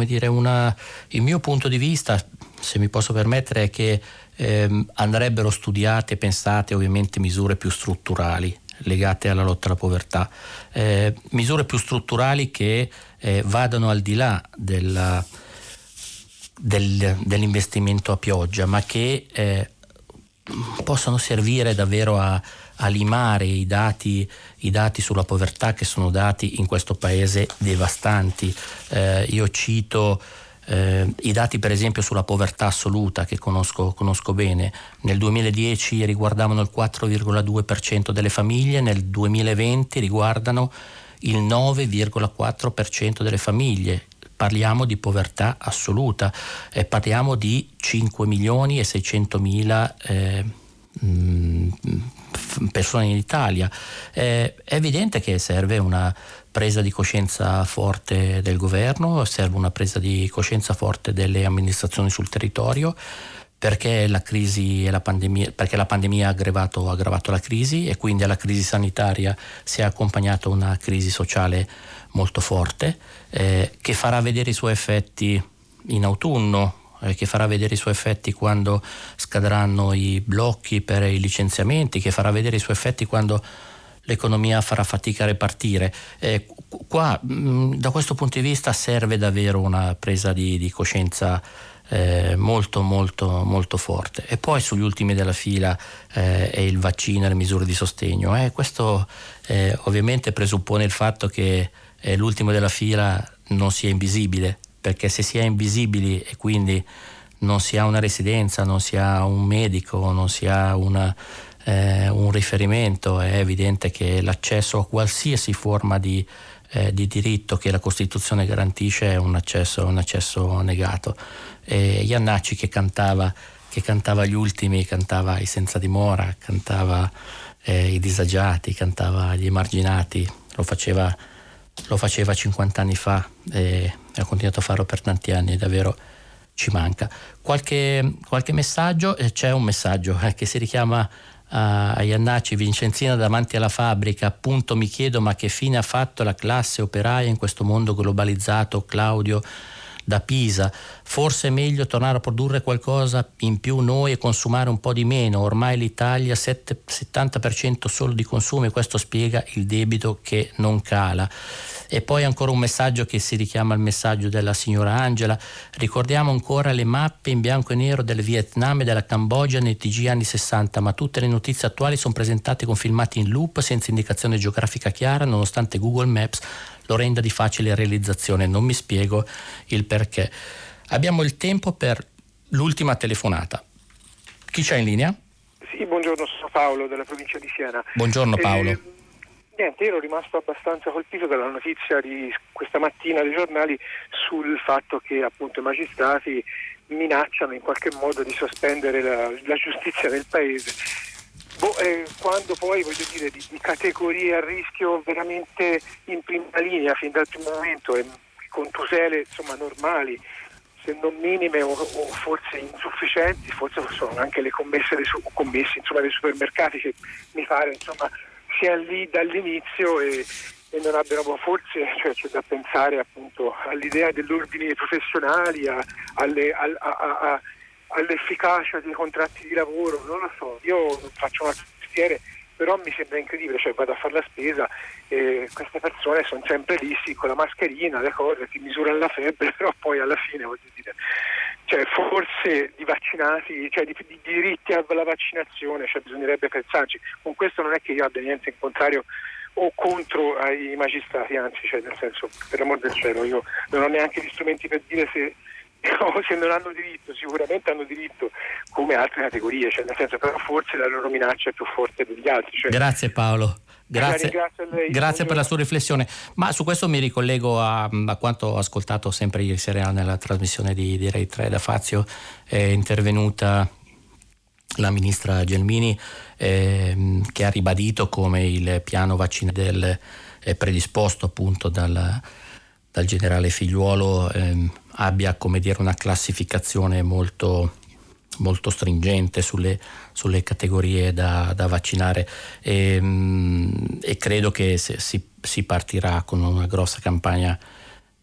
dire, una, il mio punto di vista, se mi posso permettere, è che eh, andrebbero studiate e pensate ovviamente misure più strutturali legate alla lotta alla povertà, eh, misure più strutturali che eh, vadano al di là della, del, dell'investimento a pioggia, ma che eh, possano servire davvero a, a limare i dati, i dati, sulla povertà che sono dati in questo paese devastanti. Eh, io cito eh, i dati per esempio sulla povertà assoluta che conosco, conosco, bene. Nel 2010 riguardavano il 4,2% delle famiglie, nel 2020 riguardano il 9,4% delle famiglie parliamo di povertà assoluta, eh, parliamo di 5 milioni e 600 mila eh, mm, persone in Italia. Eh, è evidente che serve una presa di coscienza forte del governo, serve una presa di coscienza forte delle amministrazioni sul territorio perché la, la pandemia, perché la pandemia ha aggravato, aggravato, la crisi e quindi alla crisi sanitaria si è accompagnata una crisi sociale molto forte eh, che farà vedere i suoi effetti in autunno, eh, che farà vedere i suoi effetti quando scadranno i blocchi per i licenziamenti, che farà vedere i suoi effetti quando l'economia farà fatica a ripartire. Eh, qua, mh, da questo punto di vista serve davvero una presa di, di coscienza eh, molto molto molto forte e poi sugli ultimi della fila eh, è il vaccino e le misure di sostegno eh, questo eh, ovviamente presuppone il fatto che eh, l'ultimo della fila non sia invisibile perché se si è invisibili e quindi non si ha una residenza, non si ha un medico, non si ha una, eh, un riferimento, è evidente che l'accesso a qualsiasi forma di, eh, di diritto che la Costituzione garantisce è un accesso, un accesso negato. E Iannacci che cantava, che cantava, gli ultimi, cantava i senza dimora, cantava eh, i disagiati, cantava gli emarginati, lo faceva, lo faceva 50 anni fa e ha continuato a farlo per tanti anni, davvero ci manca. Qualche, qualche messaggio, eh, c'è un messaggio eh, che si richiama a Iannacci Vincenzina davanti alla fabbrica, appunto mi chiedo ma che fine ha fatto la classe operaia in questo mondo globalizzato, Claudio da Pisa. Forse è meglio tornare a produrre qualcosa in più noi e consumare un po' di meno. Ormai l'Italia 7, 70% solo di consumi, questo spiega il debito che non cala. E poi ancora un messaggio che si richiama al messaggio della signora Angela. Ricordiamo ancora le mappe in bianco e nero del Vietnam e della Cambogia nei TG anni 60, ma tutte le notizie attuali sono presentate con filmati in loop senza indicazione geografica chiara, nonostante Google Maps lo renda di facile realizzazione. Non mi spiego il perché. Abbiamo il tempo per l'ultima telefonata. Chi c'è in linea? Sì, buongiorno, sono Paolo della provincia di Siena. Buongiorno Paolo. Eh, niente, ero rimasto abbastanza colpito dalla notizia di questa mattina dei giornali sul fatto che appunto i magistrati minacciano in qualche modo di sospendere la, la giustizia del paese Boh, eh, quando poi voglio dire di, di, categorie a rischio veramente in prima linea fin dal primo momento e con tutele insomma normali se non minime o, o, forse insufficienti forse sono anche le commesse dei, commessi, insomma, dei supermercati che mi pare insomma siano lì dall'inizio e, e non abbiano forse cioè, c'è da pensare appunto all'idea dell'ordine professionali a, alle, a, a, all'efficacia dei contratti di lavoro, non lo so, io faccio un mestiere, però mi sembra incredibile, cioè vado a fare la spesa e queste persone sono sempre lì sì, con la mascherina, le cose, ti misurano la febbre, però poi alla fine voglio dire, cioè forse di vaccinati, cioè di, di diritti alla vaccinazione, cioè bisognerebbe pensarci, con questo non è che io abbia niente in contrario o contro ai magistrati, anzi, cioè nel senso, per l'amor del cielo, io non ho neanche gli strumenti per dire se se non hanno diritto, sicuramente hanno diritto come altre categorie, cioè nel senso però forse la loro minaccia è più forte degli altri. Cioè, Grazie Paolo. Grazie, grazie per la sua riflessione. Ma su questo mi ricollego a, a, quanto ho ascoltato sempre ieri sera nella trasmissione di, di Rai 3 da Fazio. È intervenuta la ministra Gelmini eh, che ha ribadito come il piano vaccinale è predisposto appunto dal, dal generale Figliuolo. Eh, abbia dire, una classificazione molto, molto stringente sulle, sulle categorie da, da vaccinare e, mm, e, credo che si, si partirà con una grossa campagna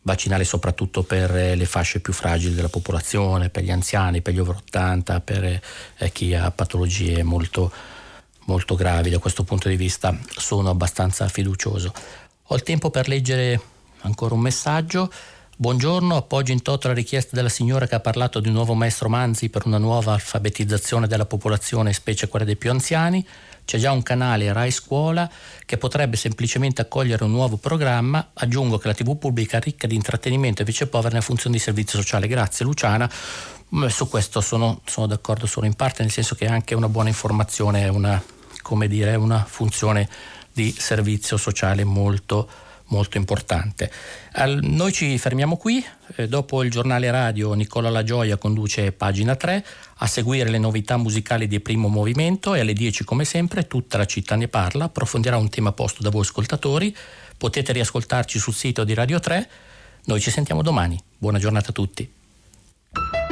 vaccinale soprattutto per le fasce più fragili della popolazione, per gli anziani, per gli over 80, per eh, chi ha patologie molto, molto gravi. Da questo punto di vista sono abbastanza fiducioso. Ho il tempo per leggere ancora un messaggio. Buongiorno, appoggio in toto la richiesta della signora che ha parlato di un nuovo maestro Manzi per una nuova alfabetizzazione della popolazione, specie quella dei più anziani. C'è già un canale Rai Scuola che potrebbe semplicemente accogliere un nuovo programma. Aggiungo che la TV pubblica ricca di intrattenimento e invece povera nella funzione di servizio sociale. Grazie Luciana. Mm, su questo sono, sono d'accordo solo in parte, nel senso che anche una buona informazione è una, dire, una funzione di servizio sociale molto importante molto importante. Al, noi ci fermiamo qui, eh, dopo il giornale radio Nicola La Gioia conduce pagina 3, a seguire le novità musicali di primo movimento e alle 10 come sempre tutta la città ne parla, approfondirà un tema posto da voi ascoltatori, potete riascoltarci sul sito di Radio 3, noi ci sentiamo domani, buona giornata a tutti.